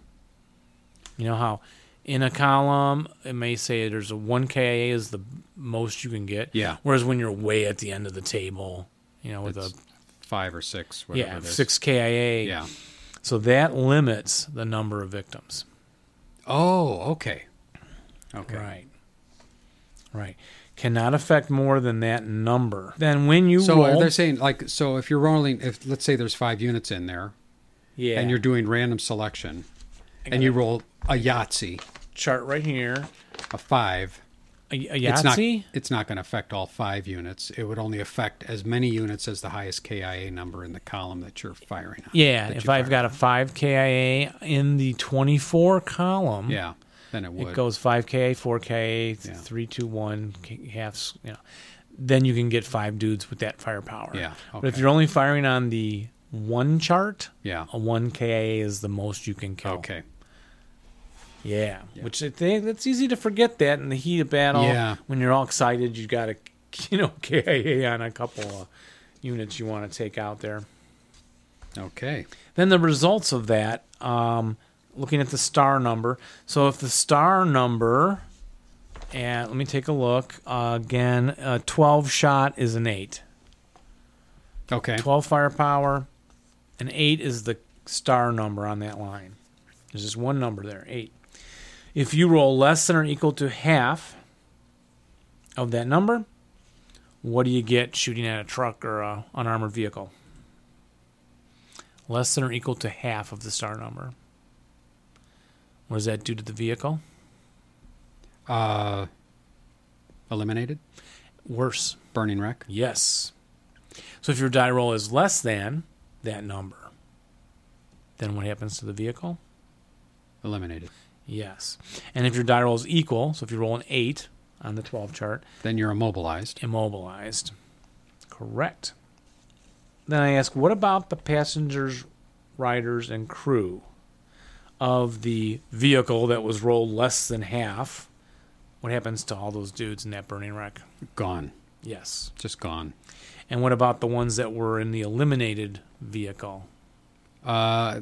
You know how in a column it may say there's a 1 KIA is the most you can get. Yeah. Whereas when you're way at the end of the table, you know, with It's a five or six, whatever yeah, it is. 6 KIA. Yeah. So that limits the number of victims. Oh, okay. Okay. Right. Right. Cannot affect more than that number. Then when you So roll, they're saying like so if you're rolling if let's say there's five units in there yeah, and you're doing random selection and you roll a Yahtzee, chart right here. a five, A, a it's not Yahtzee. it's not going to affect all five units. It would only affect as many units as the highest KIA number in the column that you're firing on. yeah, if I've fire got a five KIA in the 24 column. Yeah, then it would. it goes five KIA, four KIA, th- Yeah. three, two, one K- halves. You know, then you can get five dudes with that firepower. Yeah, But if you're only firing on the one chart, Yeah. a one KIA is the most you can kill. Okay. Yeah, which I think that's easy to forget that in the heat of battle. Yeah. when you're all excited, you got a [laughs] you know [laughs] KIA on a couple of units you want to take out there. Okay. Then the results of that, um, looking at the star number. So if the star number, and let me take a look uh, again. a Twelve shot is an eight. Okay. 12 firepower. An 8 is the star number on that line. There's just one number there, 8. If you roll less than or equal to half of that number, what do you get shooting at a truck or an unarmored vehicle? Less than or equal to half of the star number. What does that do to the vehicle? Uh, eliminated. Worse. Burning wreck. Yes. So if your die roll is less than that number, then what happens to the vehicle? Eliminated. Yes. And if your die roll is equal, so if you roll an 8 on the 12 chart, Then you're immobilized. immobilized. Correct. Then I ask, what about the passengers, riders, and crew of the vehicle that was rolled less than half? What happens to all those dudes in that burning wreck? Gone. Yes. Just gone. And what about the ones that were in the eliminated vehicle? Uh,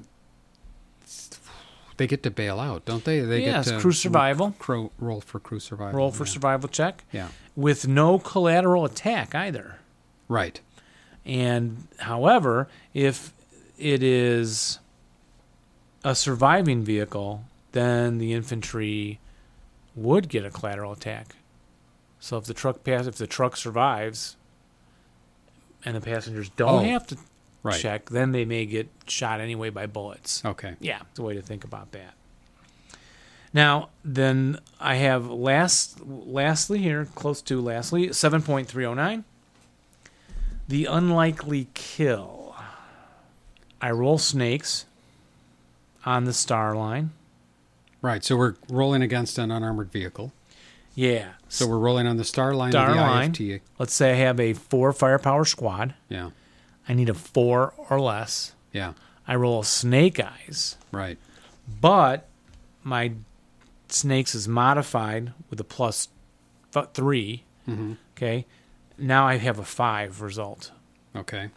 they get to bail out, don't they? They yes, get to crew survival. Crow, roll for crew survival. Roll for yeah. survival check Yeah. with no collateral attack either. Right. And however, if it is a surviving vehicle, then the infantry would get a collateral attack. So if the truck pass, if the truck survives, and the passengers don't Oh, have to Right. check, then they may get shot anyway by bullets. Okay. Yeah, it's a way to think about that. Now, then I have last, lastly here, close to lastly, seven point three oh nine. The unlikely kill. I roll snakes on the star line. Right. So we're rolling against an unarmored vehicle. Yeah. So we're rolling on the star line Star of the line. IFT. let's say I have a four firepower squad. Yeah. I need a four or less. Yeah. I roll snake eyes, Right. but my snakes is modified with a 3 Mm-hmm. Okay. Now I have a five result. Okay.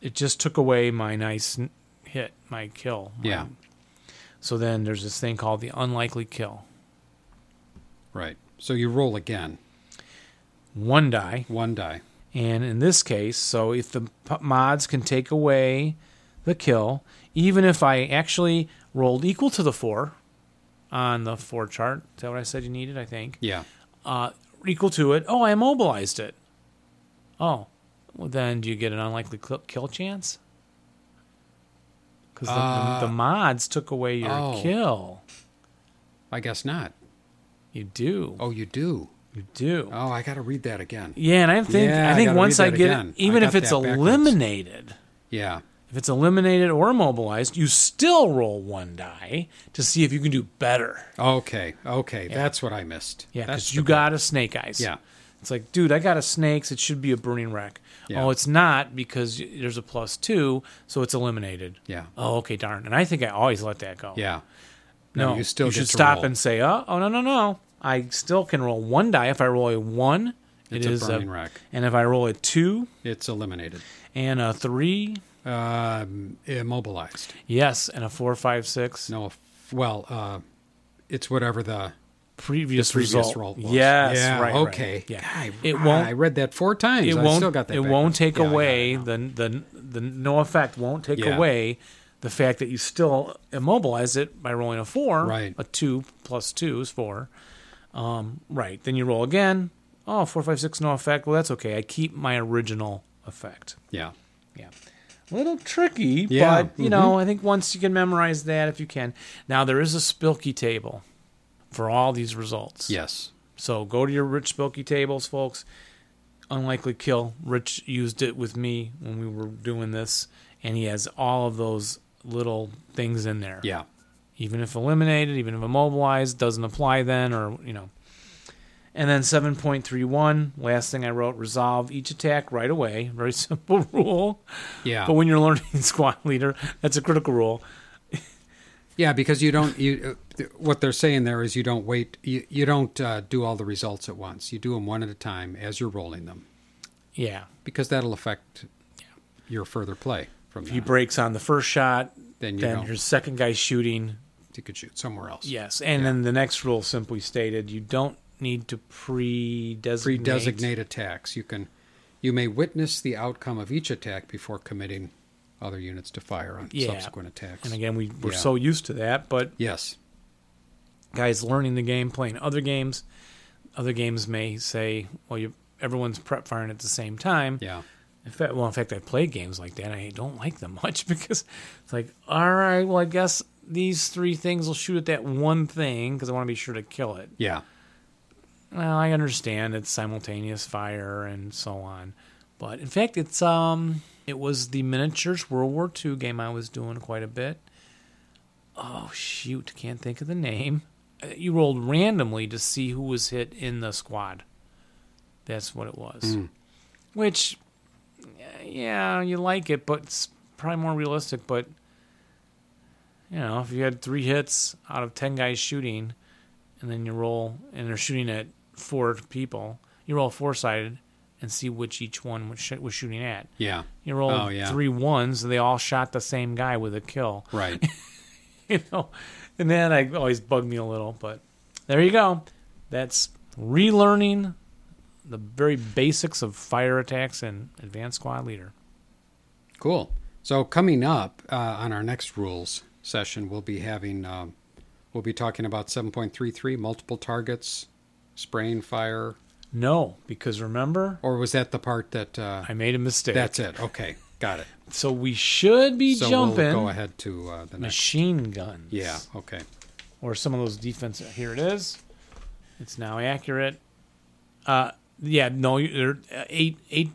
It just took away my nice hit, my kill. my- Yeah. So then there's this thing called the unlikely kill. Right. So you roll again. One die. One die. And in this case, so if the mods can take away the kill, even if I actually rolled equal to the four on the four chart, is that what I said you needed? I think. Yeah. Uh, equal to it. Oh, I immobilized it. Oh, well, then do you get an unlikely kill chance? Because the, Uh, the, mods took away your oh. kill. I guess not. You do. Oh, you do. You do. Oh, I got to read that again. Yeah, and I think Yeah, I I think gotta once I get again. it, even if it's that backwards. eliminated, Yeah. if it's eliminated or immobilized, you still roll one die to see if you can do better. Okay. Okay. That's what I missed. Yeah, because you the- got a snake eyes. Yeah. It's like, dude, I got a snakes. It should be a burning wreck. Yeah. Oh, it's not because there's a plus two, so it's eliminated. Yeah. Oh, okay, darn. And I think I always let that go. Yeah. No, you still you should stop roll. and say, oh, oh, no, no, no. I still can roll one die. If I roll a one, It's it a is burning wreck. And if I roll a two It's eliminated. and a three, uh, immobilized. yes, and a four, five, six, No. Well, uh, it's whatever the previous, previous result. roll was. Yes, Yeah. right. okay. right. Yeah. God, It won't- I read that four times. it won't still got that. it backwards. won't take Yeah, I got it away now. the, the the no effect won't take Yeah. away the fact that you still immobilize it by rolling a four Right. a two plus two is four um, right then you roll again oh four five six no effect well that's okay i keep my original effect Yeah. yeah a little tricky Yeah, but you know i think once you can memorize that if you can now there is a spilky table for all these results Yes. so go to your Rich Spilky tables, folks. Unlikely kill. Rich used it with me when we were doing this, and he has all of those little things in there. Yeah. Even if eliminated, even if immobilized, doesn't apply then, or you know. And then 7.31, last thing I wrote, resolve each attack right away. [laughs] Very simple rule. Yeah. But when you're learning [laughs] squad leader, that's a critical rule. Yeah, because you don't. You what they're saying there is you don't wait. You you don't uh, do all the results at once. You do them one at a time as you're rolling them, Yeah. because that'll affect your further play from If he breaks on the first shot, Then you then your second guy shooting he could shoot somewhere else. Yes, and then the next rule simply stated you don't need to pre-designate. Pre-designate attacks. You can. You may witness the outcome of each attack before committing other units to fire on Yeah. subsequent attacks. And again, we we're Yeah. so used to that, but yes. Guys learning the game, playing other games, other games may say, "Well, you everyone's prep firing at the same time." Yeah. In fact, well, in fact, I play games like that. I don't like them [laughs] much because it's like, all right, well, I guess these three things will shoot at that one thing because I want to be sure to kill it. Yeah. Well, I understand it's simultaneous fire and so on, but in fact, it's um, it was the miniatures World War II game I was doing quite a bit. Oh shoot, can't think of the name. You rolled randomly to see who was hit in the squad. That's what it was. Mm. Which, yeah, you like it, but it's probably more realistic. But you know, if you had three hits out of ten guys shooting, and then you roll, and they're shooting at four people, you roll four sided and see which each one was, was shooting at. Yeah. You roll Oh, yeah. three ones, and they all shot the same guy with a kill. Right. [laughs] You know, and then I always bugged me a little, but there you go. That's relearning the very basics of fire attacks and advanced squad leader. Cool. So coming up uh, on our next rules session, we'll be having um, we'll be talking about 7.33 multiple targets, spraying fire, No, because remember, or was that the part that? Uh, I made a mistake. that's it. Okay, got it. So we should be So jumping we'll go ahead to uh, the next. machine guns. Yeah. Okay. or some of those defense. Here it is. It's now accurate. Uh, yeah, no, you're uh, eight eight.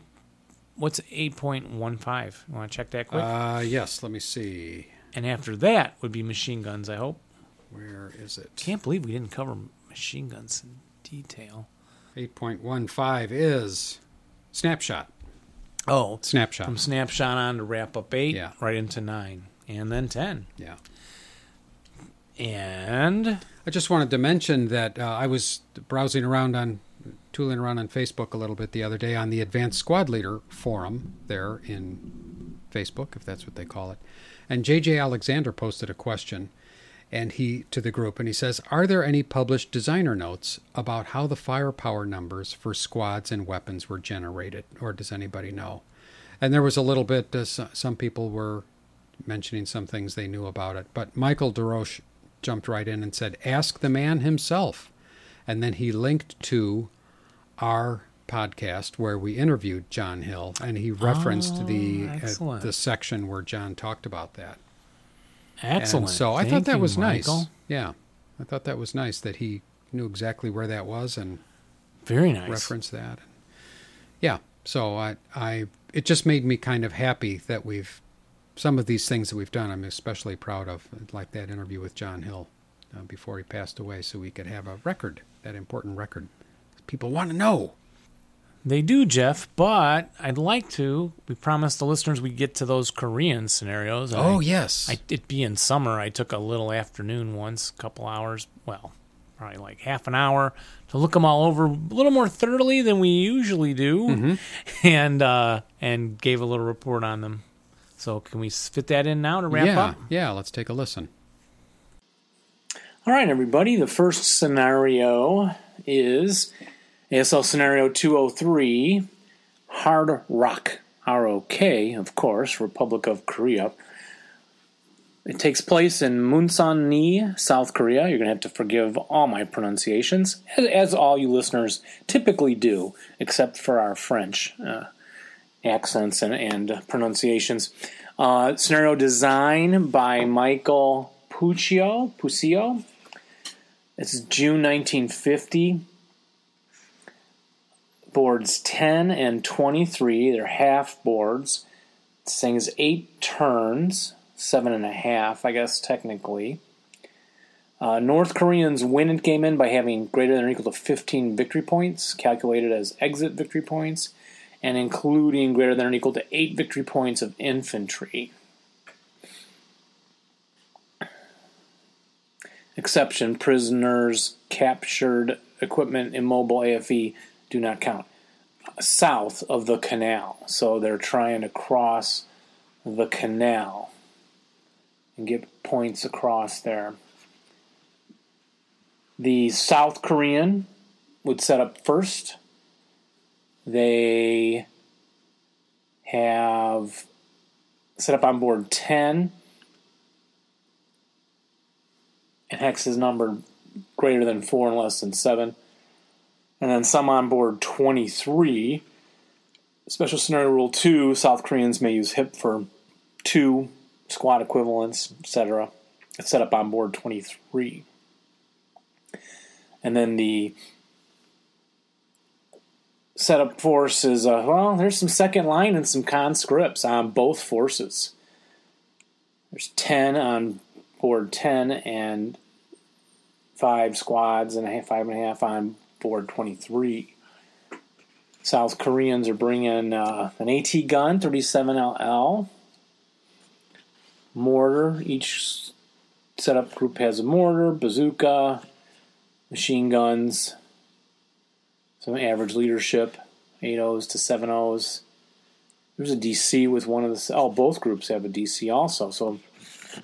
What's eight point one five? You want to check that quick? Uh, yes. Let me see. and after that would be machine guns. I hope. Where is it? Can't believe we didn't cover machine guns in detail. 8.15 is snapshot. Oh, Snapshot. from snapshot on to wrap up eight, Yeah. right into nine, and then ten, Yeah. and I just wanted to mention that uh, I was browsing around on, tooling around on Facebook a little bit the other day on the Advanced Squad Leader forum there in Facebook, if that's what they call it. And JJ Alexander posted a question. And he to the group and he says, "Are there any published designer notes about how the firepower numbers for squads and weapons were generated, or does anybody know?" And there was a little bit. Uh, some people were mentioning some things they knew about it, but Michael DeRoche jumped right in and said, "Ask the man himself," and then he linked to our podcast where we interviewed John Hill, and he referenced Oh, the uh, the section where John talked about that. Excellent. And so I Thank thought that you, was Michael. nice. Yeah, I thought that was nice that he knew exactly where that was and Very nice. referenced that. Yeah, so I, I, it just made me kind of happy that we've some of these things that we've done. I'm especially proud of, like that interview with John Hill uh, before he passed away, so we could have a record, that important record. People want to know. They do, Jeff, but I'd like to. We promised the listeners we'd get to those Korean scenarios. Oh I, yes, I, it being summer, I took a little afternoon once, a couple hours, well, probably like half an hour to look them all over a little more thoroughly than we usually do, Mm-hmm. [laughs] and uh, and gave a little report on them. So can we fit that in now to wrap yeah, up? yeah. Let's take a listen. All right, everybody. The first scenario is ASL scenario 203 Hard Rock, R O K, of course, Republic of Korea. It takes place in Munsan-ni, South Korea. You're going to have to forgive all my pronunciations, as, as all you listeners typically do, except for our French uh, accents and, and pronunciations. Uh, scenario design by Michael Puccio. Puccio. It's June 1950. Boards 10 and 23, they're half boards. This thing is eight turns, seven and a half, I guess, technically. Uh, North Koreans win at game in by having greater than or equal to 15 victory points, calculated as exit victory points, and including greater than or equal to 8 victory points of infantry. Exception prisoners captured equipment immobile AFV do not count. South of the canal. So they're trying to cross the canal and get points across there. The South Korean would set up first. They have set up on board 10 and hex is numbered greater than 4 and less than 7 and then some on board 23 special scenario rule 2 south koreans may use hip for 2 squad equivalents etc it's set up on board 23 and then the setup force is uh, well there's some second line and some conscripts on both forces. There's 10 on board 10 and five squads and a half, five and a half on board 23 south koreans are bringing uh, an at gun 37ll mortar each setup group has a mortar bazooka machine guns some average leadership, 8 O's to 7 O's. There's a DC with one of the. Oh, both groups have a DC also, so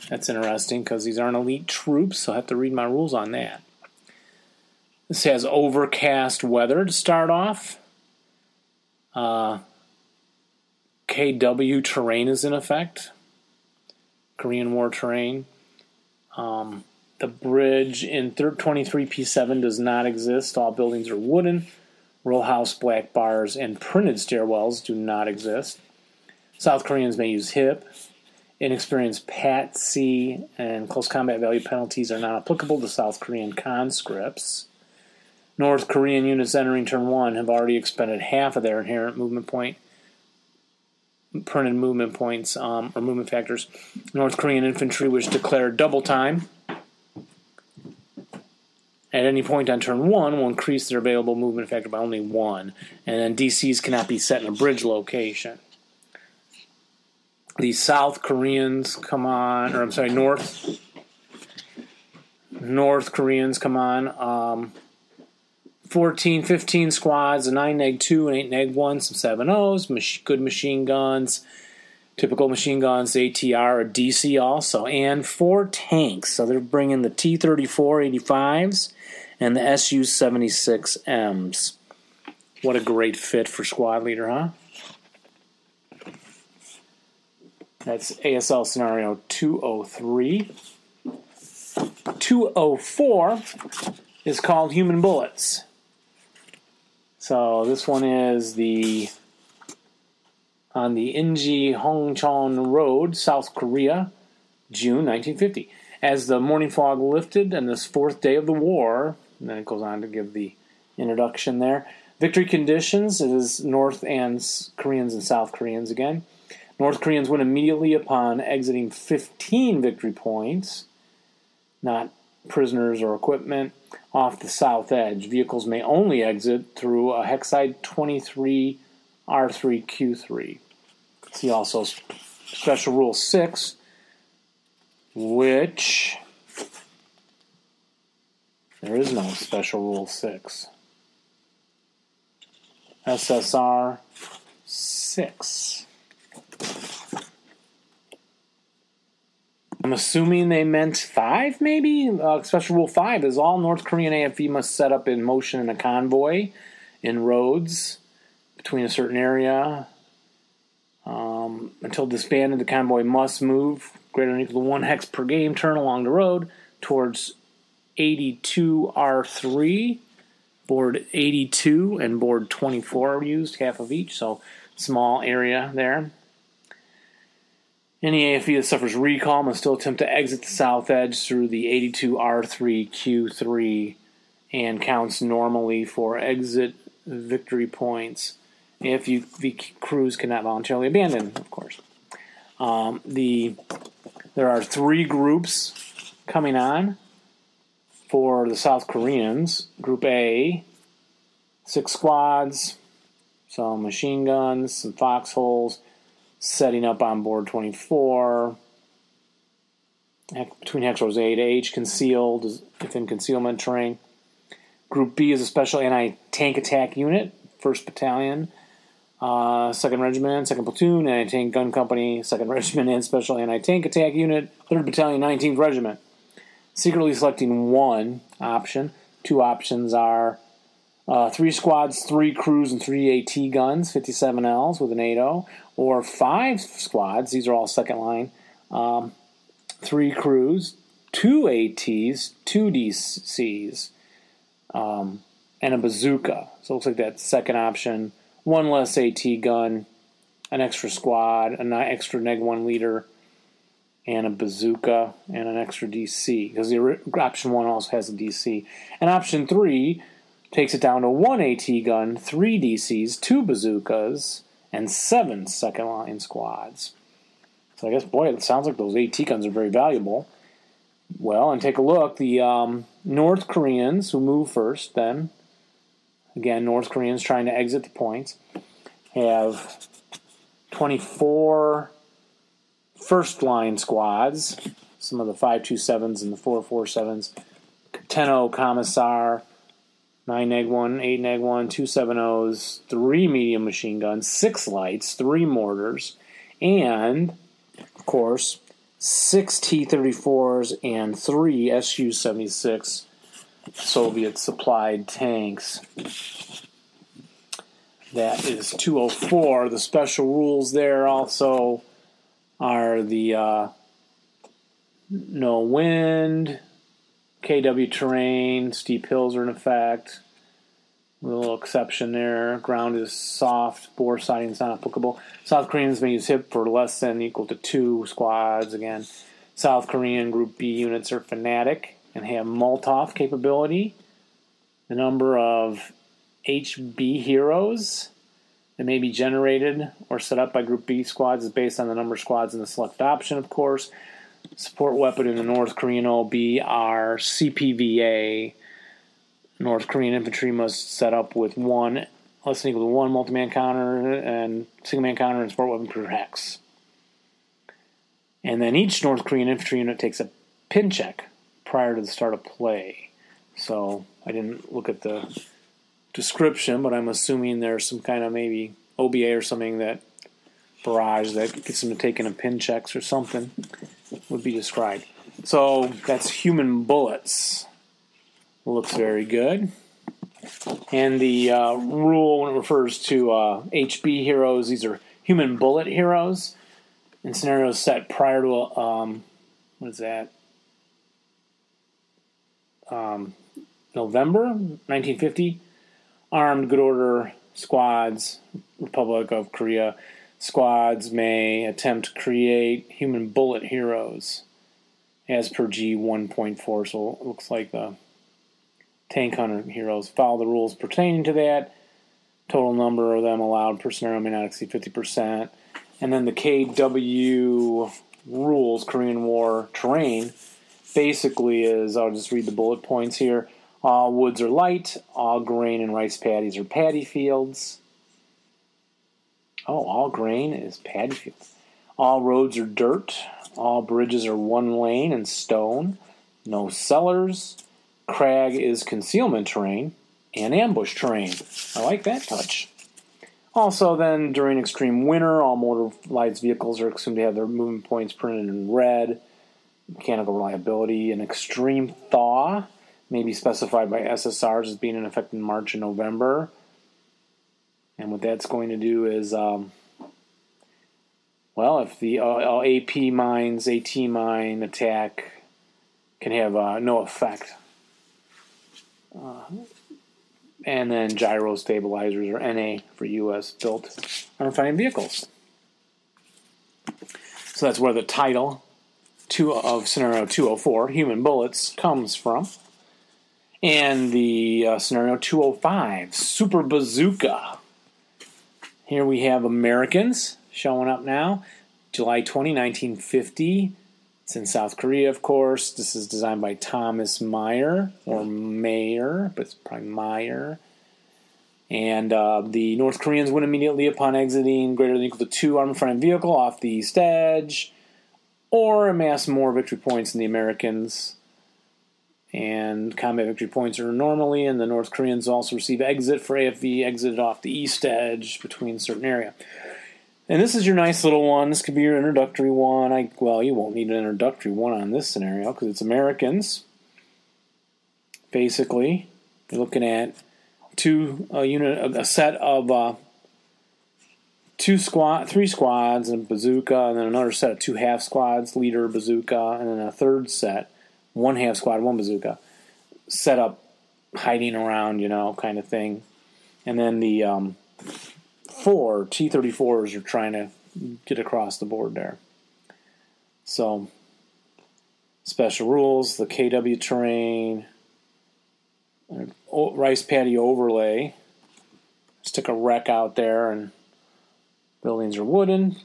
that's interesting because these aren't elite troops, so I have to read my rules on that. This has overcast weather to start off. Uh, KW terrain is in effect. Korean War terrain. Um, the bridge in 23P7 does not exist. All buildings are wooden. Row house black bars and printed stairwells do not exist. South Koreans may use HIP. Inexperienced PTC and close combat value penalties are not applicable to South Korean conscripts. North Korean units entering turn one have already expended half of their inherent movement point, printed movement points um, or movement factors. North Korean infantry which declare double time at any point on turn one will increase their available movement factor by only one, and then DCs cannot be set in a bridge location. The South Koreans come on, or I'm sorry, North North Koreans come on. Um, 14, 15 squads, a 9 neg 2, an 8 neg 1, some 7 O's, good machine guns, typical machine guns, ATR, a DC also, and four tanks. So they're bringing the T 34 85s and the SU 76Ms. What a great fit for squad leader, huh? That's ASL scenario 203. 204 is called Human Bullets. So this one is the on the Inje Hongchon Road, South Korea, June 1950. As the morning fog lifted and this fourth day of the war, and then it goes on to give the introduction there. Victory conditions is North and Koreans and South Koreans again. North Koreans win immediately upon exiting 15 victory points, not prisoners or equipment, off the south edge. Vehicles may only exit through a Hexside 23 R3Q3. See also Special Rule 6, which there is no Special Rule 6. SSR 6. I'm assuming they meant five, maybe. Uh, special Rule Five is all North Korean AFV must set up in motion in a convoy in roads between a certain area. Um, until disbanded, the convoy must move greater than or equal to one hex per game turn along the road towards 82R3. Board 82 and board 24 are used, half of each, so small area there. Any AFV that suffers recall must still attempt to exit the south edge through the 82R3Q3 and counts normally for exit victory points if you, the crews cannot voluntarily abandon, of course. Um, the there are three groups coming on for the South Koreans. Group A, six squads, some machine guns, some foxholes setting up on board 24. Between hex rows A to H, concealed within concealment terrain. Group B is a special anti tank attack unit, 1st Battalion, uh, 2nd Regiment, 2nd Platoon, Anti Tank Gun Company, 2nd [laughs] Regiment, and Special Anti Tank Attack Unit, 3rd Battalion, 19th Regiment. Secretly selecting one option. Two options are uh, three squads, three crews, and three AT guns, 57Ls with an 8.0, or five squads, these are all second line, um, three crews, two ATs, two DCs, um, and a bazooka. So it looks like that second option. One less AT gun, an extra squad, an extra neg one leader, and a bazooka, and an extra DC. Because the option one also has a DC. And option three takes it down to one AT gun, three DCs, two bazookas, and seven second line squads. So I guess, boy, it sounds like those AT guns are very valuable. Well, and take a look. The um, North Koreans, who move first, then, again, North Koreans trying to exit the points, have 24 first line squads, some of the 527s and the 447s, 10 Commissar, nine neg one, eight neg one, two seven O's, three medium machine guns, six lights, three mortars, and of course six T thirty fours and three SU seventy six Soviet supplied tanks. That is 204. The special rules there also are the uh, no wind, KW terrain, steep hills are in effect. A little exception there. Ground is soft. Bore sighting is not applicable. South Koreans may use HIP for less than equal to two squads. Again, South Korean Group B units are fanatic and have Molotov capability. The number of HB heroes that may be generated or set up by Group B squads is based on the number of squads in the select option, of course. Support weapon in the North Korean OB are CPVA. North Korean infantry must set up with one less than equal to one multi-man counter and single man counter and support weapon per hex. And then each North Korean infantry unit takes a pin check prior to the start of play. So I didn't look at the description, but I'm assuming there's some kind of maybe OBA or something that barrage that gets them to take in a pin checks or something would be described. So that's human bullets. Looks very good. And the uh, rule when it refers to uh, HB heroes, these are human bullet heroes in scenarios set prior to um, what is that? Um, November 1950. Armed Good Order squads, Republic of Korea squads may attempt to create human bullet heroes as per G 1.4. So it looks like the tank hunter heroes follow the rules pertaining to that. Total number of them allowed per scenario may not exceed 50%. And then the KW rules, Korean War terrain, basically is I'll just read the bullet points here. All woods are light, all grain and rice paddies are paddy fields. Oh, all grain is paddy fields. All roads are dirt, all bridges are one lane and stone. No cellars. Crag is concealment terrain and ambush terrain. I like that touch. Also, then during extreme winter, all motorized vehicles are assumed to have their movement points printed in red. Mechanical reliability and extreme thaw may be specified by SSRs as being in effect in March and November. And what that's going to do is, um, well, if the uh, AP mines, AT mine attack can have uh, no effect. Uh, and then gyro stabilizers, or NA for U.S. built unrefined vehicles. So that's where the title two of scenario 204, Human Bullets, comes from. And the uh, scenario 205, Super Bazooka. Here we have Americans showing up now. July 20, 1950. It's in South Korea, of course. This is designed by Thomas Meyer, or Mayer, but it's probably Meyer. And uh, the North Koreans win immediately upon exiting greater than equal to two armed front vehicle off the east edge, or amass more victory points than the Americans. And combat victory points are normally, and the North Koreans also receive exit for AFV exited off the east edge between a certain area. And this is your nice little one. This could be your introductory one. I well, you won't need an introductory one on this scenario because it's Americans. Basically, you're looking at two a unit, a set of uh, two squad, three squads, and bazooka, and then another set of two half squads, leader, bazooka, and then a third set, one half squad, one bazooka, set up hiding around, you know, kind of thing. And then the um, four T-34s are trying to get across the board there. So, special rules, the KW terrain, rice paddy overlay. Stick a wreck out there, and buildings are wooden.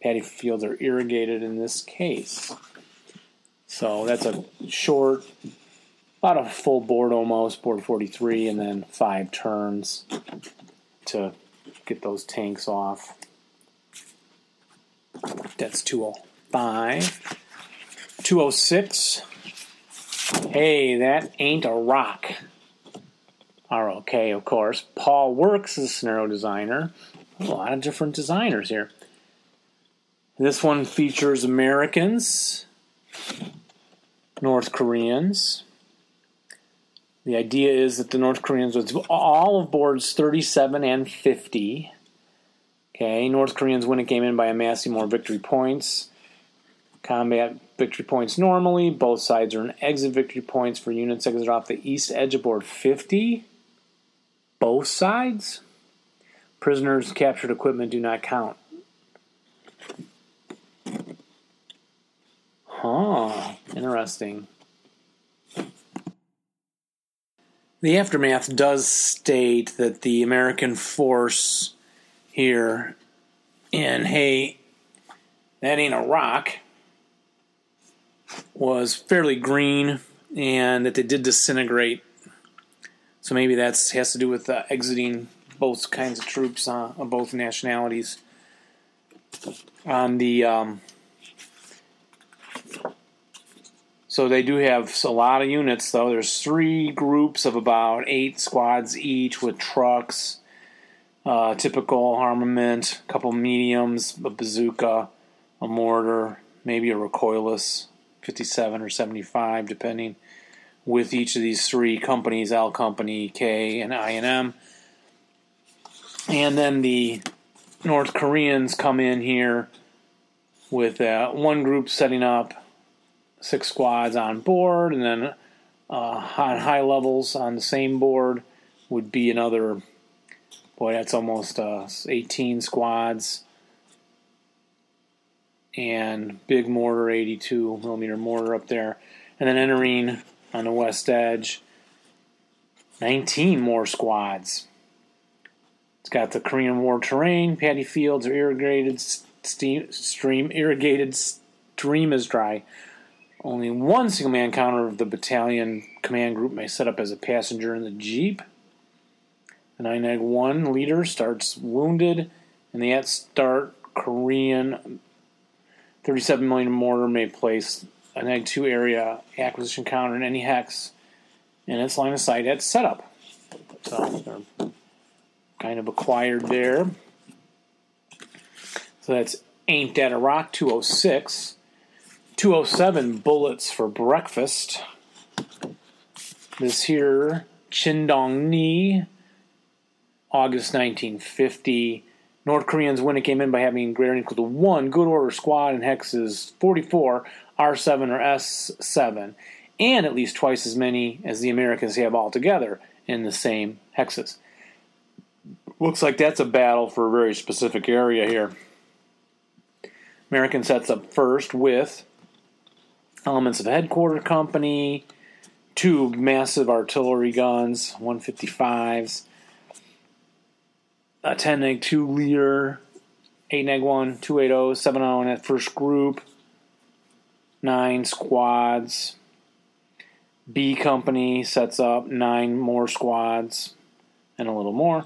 Paddy fields are irrigated in this case. So that's a short, about a full board almost, board 43, and then five turns to get those tanks off. That's 205. 206. Hey, that ain't a rock. ROK, of course. Paul Works is a scenario designer. A lot of different designers here. This one features Americans, North Koreans. The idea is that the North Koreans was all of boards 37 and 50. Okay, North Koreans win a game in by amassing more victory points. Combat victory points normally. Both sides earn exit victory points for units exited off the east edge of board 50. Both sides. Prisoners captured equipment do not count. Huh, interesting. The aftermath does state that the American force here in Hey, that ain't a rock was fairly green and that they did disintegrate. So maybe that has to do with uh, exiting both kinds of troops uh, of both nationalities. On the um, so they do have a lot of units, though. There's three groups of about eight squads each with trucks. uh, typical armament, a couple mediums, a bazooka, a mortar, maybe a recoilless 57 or 75, depending, with each of these three companies L Company, K, and I&M. And then the North Koreans come in here with uh, one group setting up six squads on board, and then uh, on high levels on the same board would be another. Boy, that's almost uh, 18 squads. And big mortar, 82 millimeter mortar up there. And then entering on the west edge, 19 more squads. It's got the Korean War terrain, paddy fields or irrigated steam, stream, irrigated stream is dry. Only one single man counter of the battalion command group may set up as a passenger in the Jeep. The 9 1 leader starts wounded, and the at start Korean 37 million mortar may place an Egg 2 area acquisition counter in any hex in its line of sight at setup. So they're kind of acquired there. So that's ain't a rock 206. 207 bullets for breakfast. This here, Chindong Ni, August 1950. North Koreans win it came in by having greater than equal to one good order squad in hexes 44, R7 or S7, and at least twice as many as the Americans have altogether in the same hexes. Looks like that's a battle for a very specific area here. American sets up first with elements of headquarter company, two massive artillery guns, 155s, a 10 egg 2 liter, 8 egg 1, 280, 70 in that first group, nine squads. B company sets up nine more squads and a little more.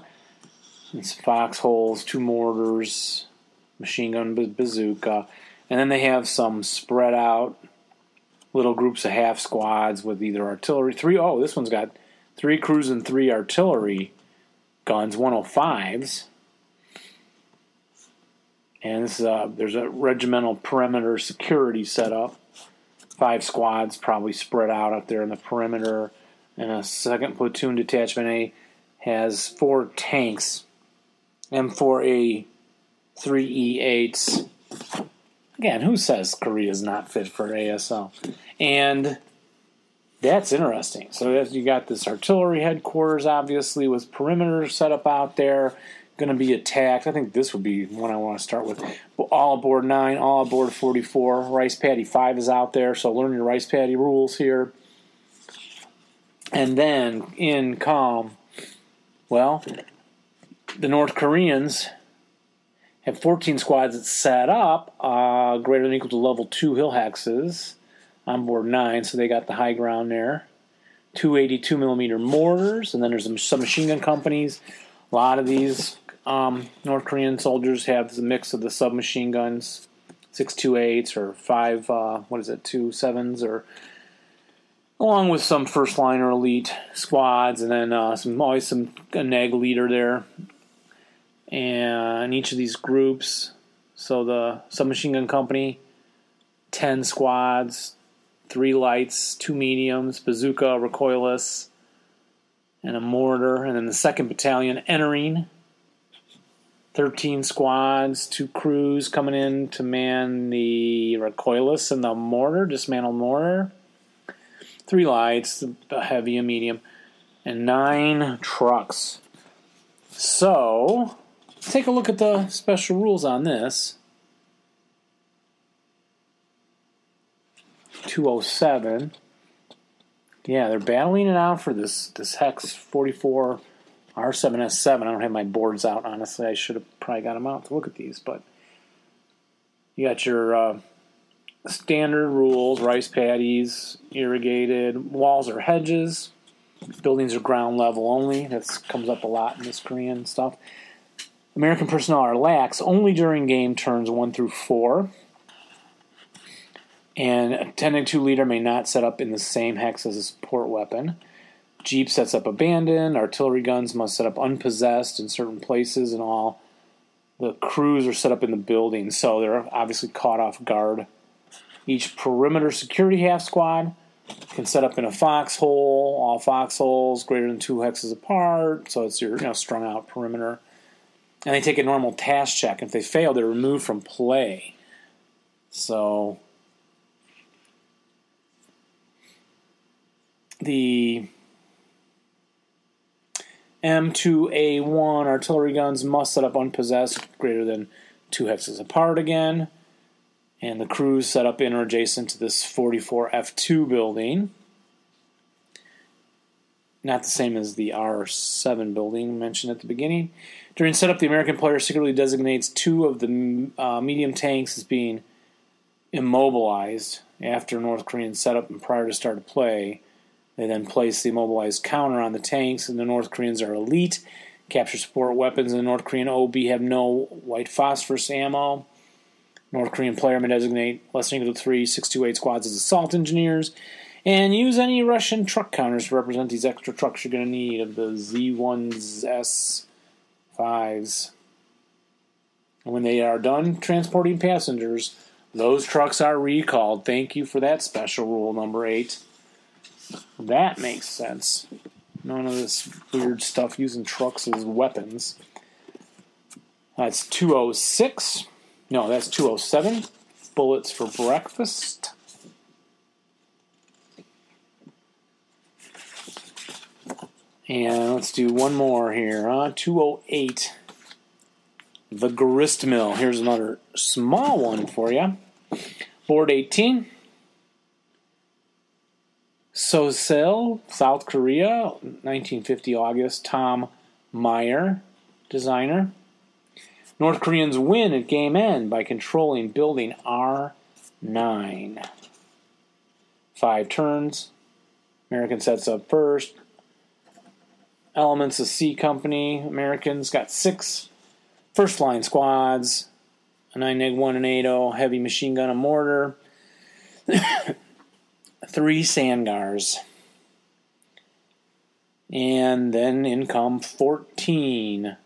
It's foxholes, two mortars, machine gun bazooka, and then they have some spread out little groups of half squads with either artillery. Three oh, this one's got three crews and three artillery guns, 105s. And this, there's a regimental perimeter security set up. Five squads probably spread out up there in the perimeter. And a second platoon detachment A has four tanks M4A 3E8s. Again, who says Korea is not fit for ASL? And that's interesting. So as you got this artillery headquarters, obviously, with perimeter set up out there, going to be attacked. I think this would be one I want to start with. All aboard 9, all aboard 44. Rice Paddy 5 is out there, so learn your Rice Paddy rules here. And then in calm, well, the North Koreans have 14 squads that set up uh, greater than equal to level 2 hill hexes on board 9, so they got the high ground there. 282 millimeter mortars, and then there's some submachine gun companies. A lot of these um, North Korean soldiers have the mix of the submachine guns, 628s or 5, uh, what is it, 27s, or along with some first liner elite squads, and then uh, some always some a neg leader there and each of these groups. So the submachine gun company, ten squads, three lights, two mediums, bazooka, recoilless, and a mortar. And then the second battalion entering. 13 squads, two crews coming in to man the recoilless and the mortar, dismantle mortar. Three lights, a heavy, a medium, and nine trucks. So, take a look at the special rules on this. 207. Yeah, they're battling it out for this this hex 44 R7S7. I don't have my boards out, honestly. I should have probably got them out to look at these, but you got your uh, standard rules rice paddies, irrigated, walls or hedges, buildings are ground level only. That comes up a lot in this Korean stuff. American personnel are lax only during game turns 1 through 4. And a 10 and 2 leader may not set up in the same hex as a support weapon. Jeep sets up abandoned. Artillery guns must set up unpossessed in certain places and all. The crews are set up in the building, so they're obviously caught off guard. Each perimeter security half squad can set up in a foxhole. All foxholes greater than two hexes apart, so it's your you know strung out perimeter. And they take a normal task check. If they fail, they're removed from play. So the M2A1 artillery guns must set up unpossessed greater than two hexes apart again. And the crews set up in or adjacent to this 44F2 building. Not the same as the R7 building mentioned at the beginning. During setup, the American player secretly designates two of the uh, medium tanks as being immobilized after North Korean setup and prior to start of play. They then place the immobilized counter on the tanks, and the North Koreans are elite. Capture support weapons, and the North Korean OB have no white phosphorus ammo. North Korean player may designate less than equal to three 628 squads as assault engineers, and use any Russian truck counters to represent these extra trucks you're going to need of the Z1s, S5s. And when they are done transporting passengers, those trucks are recalled. Thank you for that special rule number eight. That makes sense. None of this weird stuff using trucks as weapons. That's 206. No, that's 207. Bullets for breakfast. And let's do one more here. Uh, 208. The grist mill. Here's another small one for you. Board 18. Sosel, South Korea, 1950 August. Tom Meyer, designer. North Koreans win at game end by controlling building R9. Five turns. American sets up first. Elements of C Company. Americans got six first line squads. A 9 neg 1 and 8 heavy machine gun and mortar. [coughs] three Sangars. And then in come 14.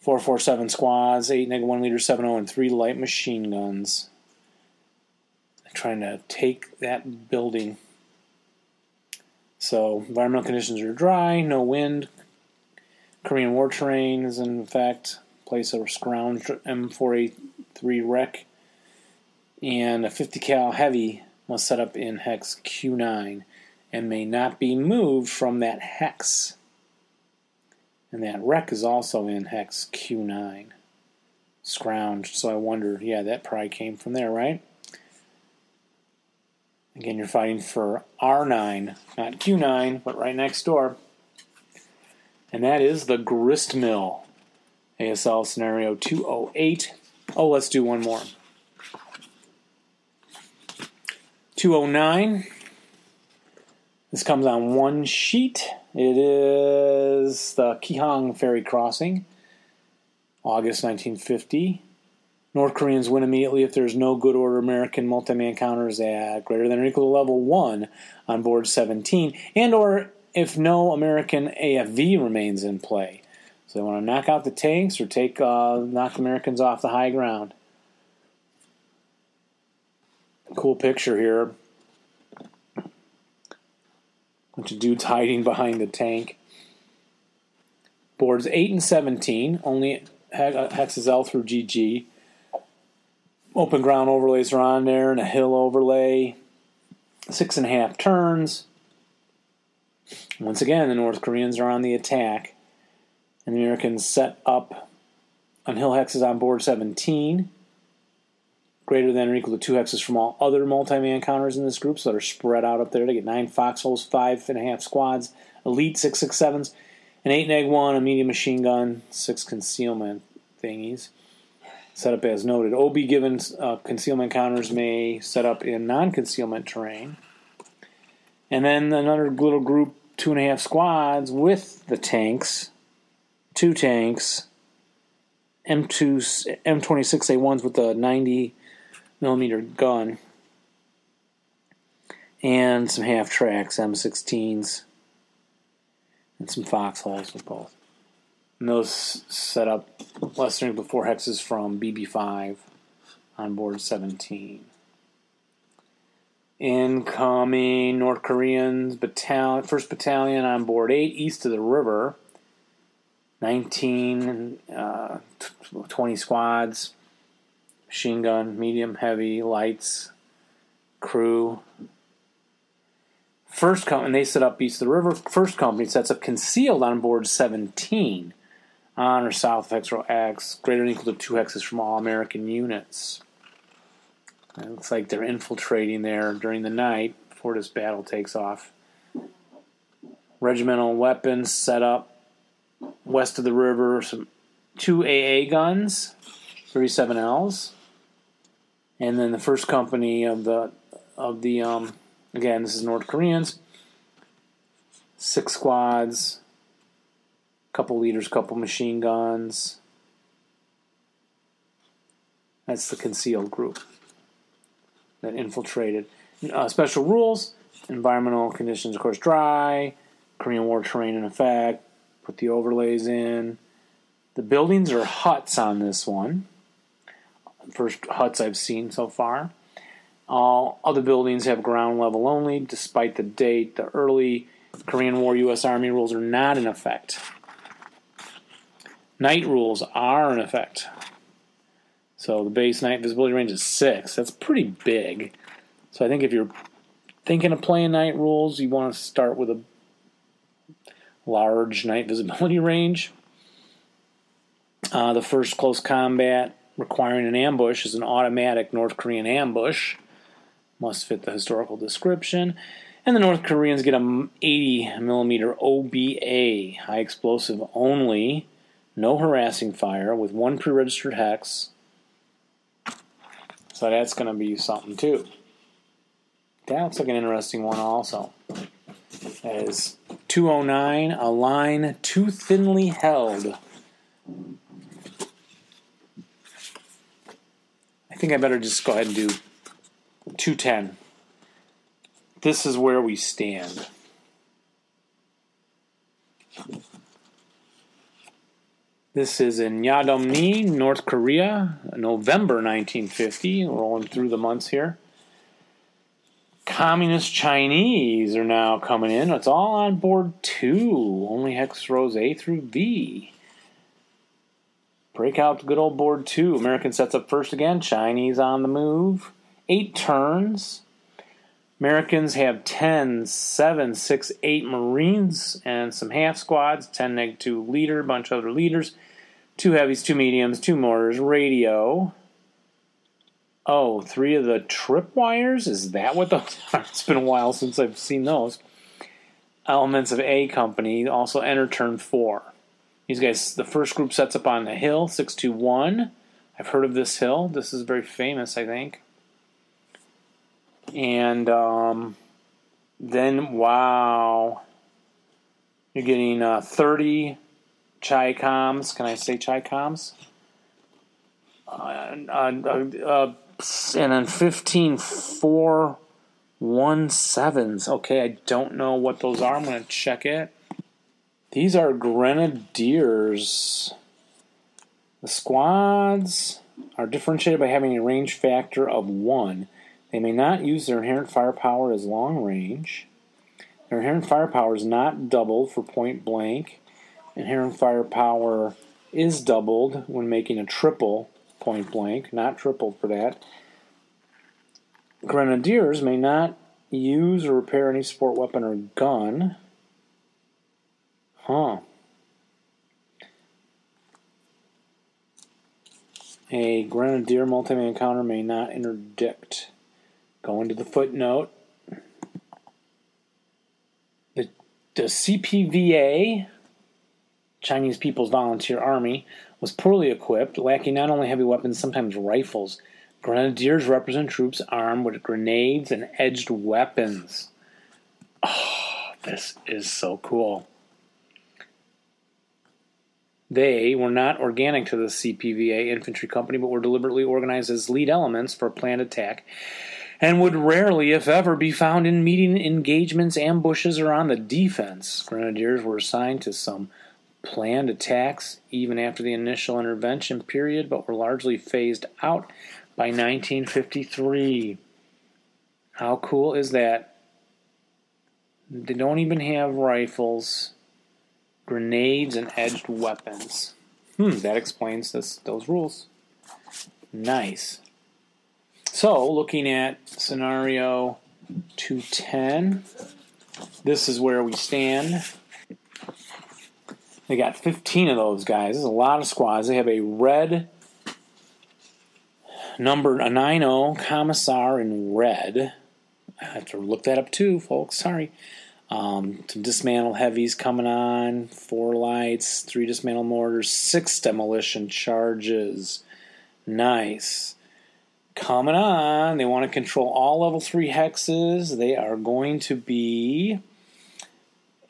447 squads, 8 neg 1 liter 70, and 3 light machine guns. Trying to take that building. So, environmental conditions are dry, no wind. Korean war terrain is in effect. Place a scrounged M4A3 wreck. And a 50 cal heavy must set up in hex Q9 and may not be moved from that hex. And that wreck is also in hex Q9. Scrounged, so I wonder, yeah, that probably came from there, right? Again, you're fighting for R9, not Q9, but right next door. And that is the grist mill. ASL scenario 208. Oh, let's do one more. 209. This comes on one sheet. It is the Kihang Ferry Crossing, August 1950. North Koreans win immediately if there's no good order American multi-man counters at greater than or equal to level 1 on board 17, and or if no American AFV remains in play. So they want to knock out the tanks or take uh, knock Americans off the high ground. Cool picture here. Bunch of dudes hiding behind the tank. Boards 8 and 17, only uh, hexes L through GG. Open ground overlays are on there and a hill overlay. Six and a half turns. Once again, the North Koreans are on the attack. And the Americans set up on hill hexes on board 17. Greater than or equal to two hexes from all other multi-man counters in this group, so that are spread out up there. They get nine foxholes, five and a half squads, elite six six sevens, an eight neg one, a medium machine gun, six concealment thingies set up as noted. OB given uh, concealment counters may set up in non concealment terrain. And then another little group, two and a half squads with the tanks, two tanks, M2, M26A1s with the 90 millimeter gun. and some half tracks, M16s, and some foxholes with both. And those set up less than before hexes from BB5 on board 17. Incoming North Koreans battalion, first battalion on board 8 east of the river. 19, uh, 20 squads, machine gun, medium, heavy, lights, crew. First company, they set up east of the river. First company sets up concealed on board 17 on or south of Hex Row X, greater than equal to two hexes from all American units. It looks like they're infiltrating there during the night before this battle takes off. Regimental weapons set up west of the river. Some two AA guns, 37Ls, and then the first company of the of the um, again this is North Koreans. Six squads, couple leaders, couple machine guns. That's the concealed group that infiltrated. Uh, special rules, environmental conditions, of course, dry, Korean War terrain in effect, put the overlays in. The buildings are huts on this one. First huts I've seen so far. All other buildings have ground level only, despite the date. The early Korean War U.S. Army rules are not in effect. Night rules are in effect. So the base night visibility range is six. That's pretty big. So I think if you're thinking of playing night rules, you want to start with a large night visibility [laughs] range. Uh, the first close combat requiring an ambush is an automatic North Korean ambush. Must fit the historical description. And the North Koreans get a 80 millimeter OBA, high explosive only, no harassing fire, with one pre registered hex. So that's going to be something too. That looks like an interesting one, also. That is 209, a line too thinly held. I think I better just go ahead and do 210. This is where we stand. This is in Yudam-ni, North Korea, November 1950. Rolling through the months here. Communist Chinese are now coming in. It's all on board two. Only hex rows A through V. Break out good old board two. American sets up first again. Chinese on the move. Eight turns. Americans have 10, 7, 6, 8 Marines and some half squads, 10 neg 2 leader, bunch of other leaders, two heavies, two mediums, two mortars, radio. Oh, three of the tripwires? Is that what those are? [laughs] It's been a while since I've seen those. Elements of A Company also enter turn four. These guys, the first group sets up on the hill, 621. I've heard of this hill. This is very famous, I think and um, then wow, you're getting uh, 30 ChiComs. Can I say ChiComs? Uh, uh, and then 15 four one sevens. Okay, I don't know what those are. I'm going to check it. These are grenadiers. The squads are differentiated by having a range factor of one. They may not use their inherent firepower as long range. Their inherent firepower is not doubled for point blank. Inherent firepower is doubled when making a triple point blank, not tripled for that. Grenadiers may not use or repair any support weapon or gun. Huh. A grenadier multi-man encounter may not interdict. Going to the footnote. The, the CPVA, Chinese People's Volunteer Army, was poorly equipped, lacking not only heavy weapons, sometimes rifles. Grenadiers represent troops armed with grenades and edged weapons. Oh, this is so cool. They were not organic to the CPVA infantry company, but were deliberately organized as lead elements for a planned attack and would rarely, if ever, be found in meeting engagements, ambushes, or on the defense. Grenadiers were assigned to some planned attacks even after the initial intervention period, but were largely phased out by 1953. How cool is that? They don't even have rifles, grenades, and edged weapons. Hmm, that explains this, those rules. Nice. So, looking at scenario 210, this is where we stand. They got 15 of those guys. This is a lot of squads. They have a red number, a 9 commissar in red. I have to look that up too, folks. Sorry. Um, some dismantle heavies coming on, four lights, three dismantle mortars, six demolition charges. Nice. Coming on, they want to control all level three hexes. They are going to be.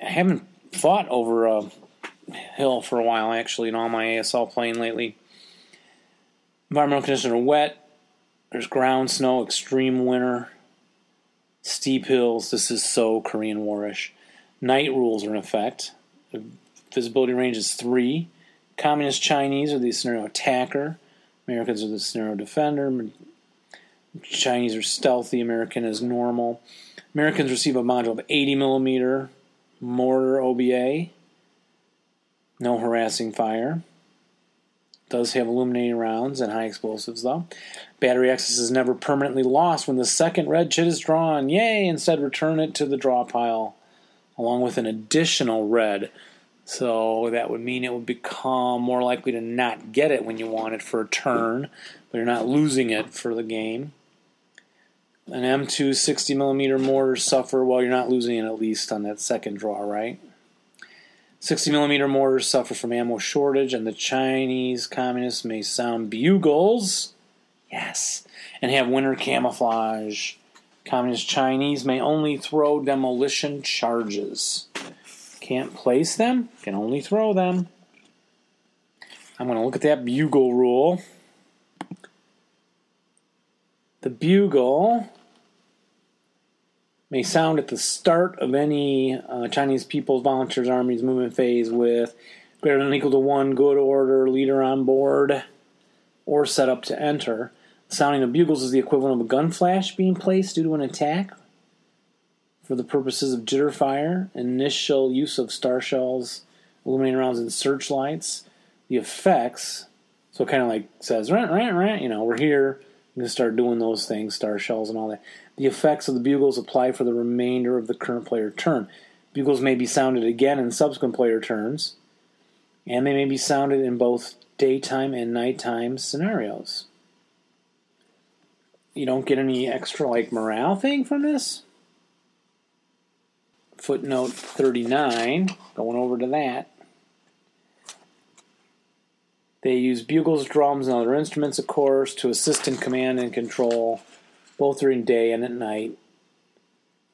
I haven't fought over a hill for a while, actually, in all my ASL playing lately. Environmental conditions are wet. There's ground snow, extreme winter, steep hills. This is so Korean Warish. Night rules are in effect. Visibility range is three. Communist Chinese are the scenario attacker. Americans are the scenario defender. Chinese are stealthy. American is normal. Americans receive a module of 80 millimeter mortar OBA. No harassing fire. Does have illuminating rounds and high explosives though. Battery access is never permanently lost when the second red chit is drawn. Yay! Instead, return it to the draw pile along with an additional red. So that would mean it would become more likely to not get it when you want it for a turn, but you're not losing it for the game. An M2 60 millimeter mortar suffer while you're not losing it at least on that second draw, right? 60 millimeter mortars suffer from ammo shortage, and the Chinese communists may sound bugles. Yes, and have winter camouflage. Communist Chinese may only throw demolition charges. Can't place them, can only throw them. I'm going to look at that bugle rule. The bugle may sound at the start of any uh, Chinese People's Volunteers Army's movement phase with greater than equal to one good order leader on board or set up to enter. The sounding of bugles is the equivalent of a gun flash being placed due to an attack for the purposes of jitter fire, initial use of star shells, illuminating rounds, and searchlights. The effects, so it kind of like says, rant, rant, rant, you know, we're here. To start doing those things, star shells and all that. The effects of the bugles apply for the remainder of the current player turn. Bugles may be sounded again in subsequent player turns, and they may be sounded in both daytime and nighttime scenarios. You don't get any extra like morale thing from this? Footnote 39, going over to that. They use bugles, drums, and other instruments, of course, to assist in command and control both during day and at night.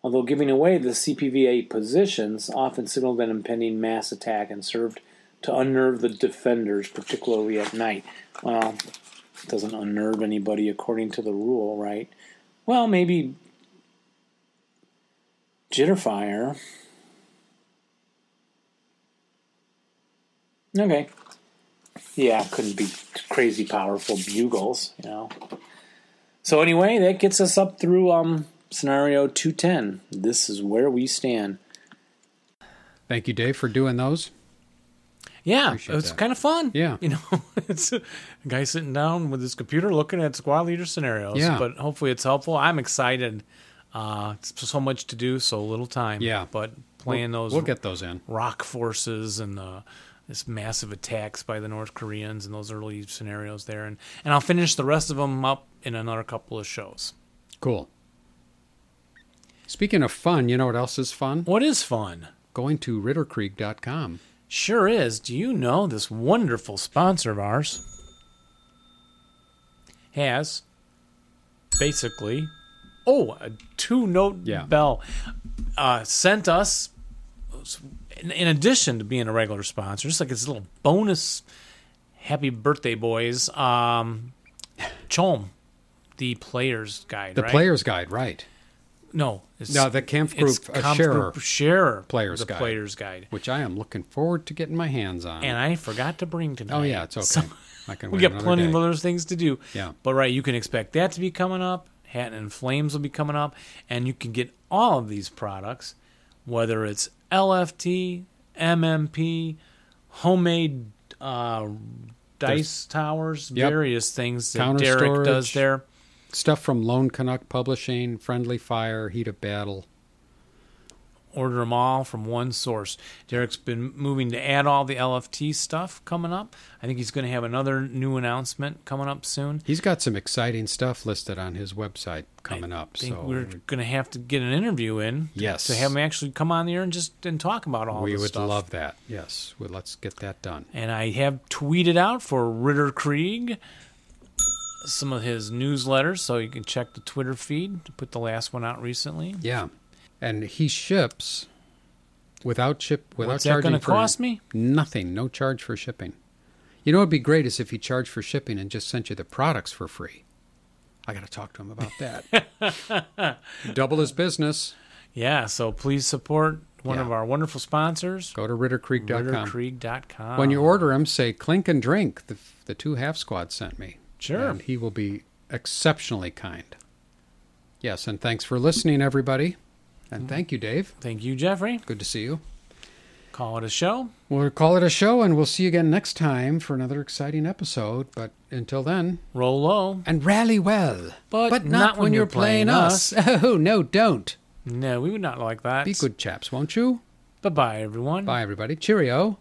Although giving away the CPVA positions often signaled an impending mass attack and served to unnerve the defenders, particularly at night. Well, it doesn't unnerve anybody according to the rule, right? Well, maybe Jitterfire. Okay. Yeah, couldn't be crazy powerful bugles, you know. So anyway, that gets us up through um, scenario 210. This is where we stand. Thank you, Dave, for doing those. Yeah, Appreciate it's that. kind of fun. Yeah. you know, [laughs] it's a guy sitting down with his computer looking at squad leader scenarios. Yeah. but hopefully it's helpful. I'm excited. Uh, it's so much to do, so little time. Yeah. but playing those We'll get those in. rock forces and the this massive attacks by the North Koreans and those early scenarios there, and and I'll finish the rest of them up in another couple of shows. Cool. Speaking of fun, you know what else is fun? What is fun? Going to ritterkrieg.com. Sure is. Do you know this wonderful sponsor of ours has basically oh a two note Yeah. bell uh, sent us in, in addition to being a regular sponsor, just like this little bonus happy birthday boys um Chom the player's guide. The right? player's guide, right? No, it's, No, the Kampf Group, Kampf sharer, Group sharer Player's the Guide. player's guide. which I am looking forward to getting my hands on. And I forgot to bring tonight. oh yeah, it's okay. So [laughs] I can we got plenty day. of other things to do. Yeah. But right, you can expect that to be coming up. Hatten in Flames will be coming up, and you can get all of these products, whether it's LFT, MMP, homemade uh, dice towers, Yep. various things that Derek does there. Stuff from Lone Canuck Publishing, Friendly Fire, Heat of Battle. Order them all from one source. Derek's been moving to add all the LFT stuff coming up. I think he's going to have another new announcement coming up soon. He's got some exciting stuff listed on his website coming up. I think so we're going to have to get an interview in. Yes. To have him actually come on the air and just and talk about all we this would stuff. love that. Yes, well, let's get that done. And I have tweeted out for Ritter Krieg some of his newsletters, so you can check the Twitter feed to put the last one out recently. Yeah, and he ships without ship without What's that charging going to cost me? nothing. No charge for shipping. You know, it'd be great is if he charged for shipping and just sent you the products for free. I got to talk to him about that. [laughs] Double his business. Yeah, so please support one Yeah. of our wonderful sponsors, Go to rittercreek.com. ritterkrieg.com. When you order him, say "Clink and Drink." The the two half squad sent me. Sure. and he will be exceptionally kind. Yes, and thanks for listening, everybody, and mm-hmm. thank you, Dave. Thank you, Jeffrey. Good to see you. Call it a show. We'll call it a show, and we'll see you again next time for another exciting episode. But until then, Roll low. and rally well, But not when you're playing us. [laughs] Oh no, don't. No, we would not like that. Be good chaps, won't you? Bye bye, everyone. Bye, everybody. Cheerio.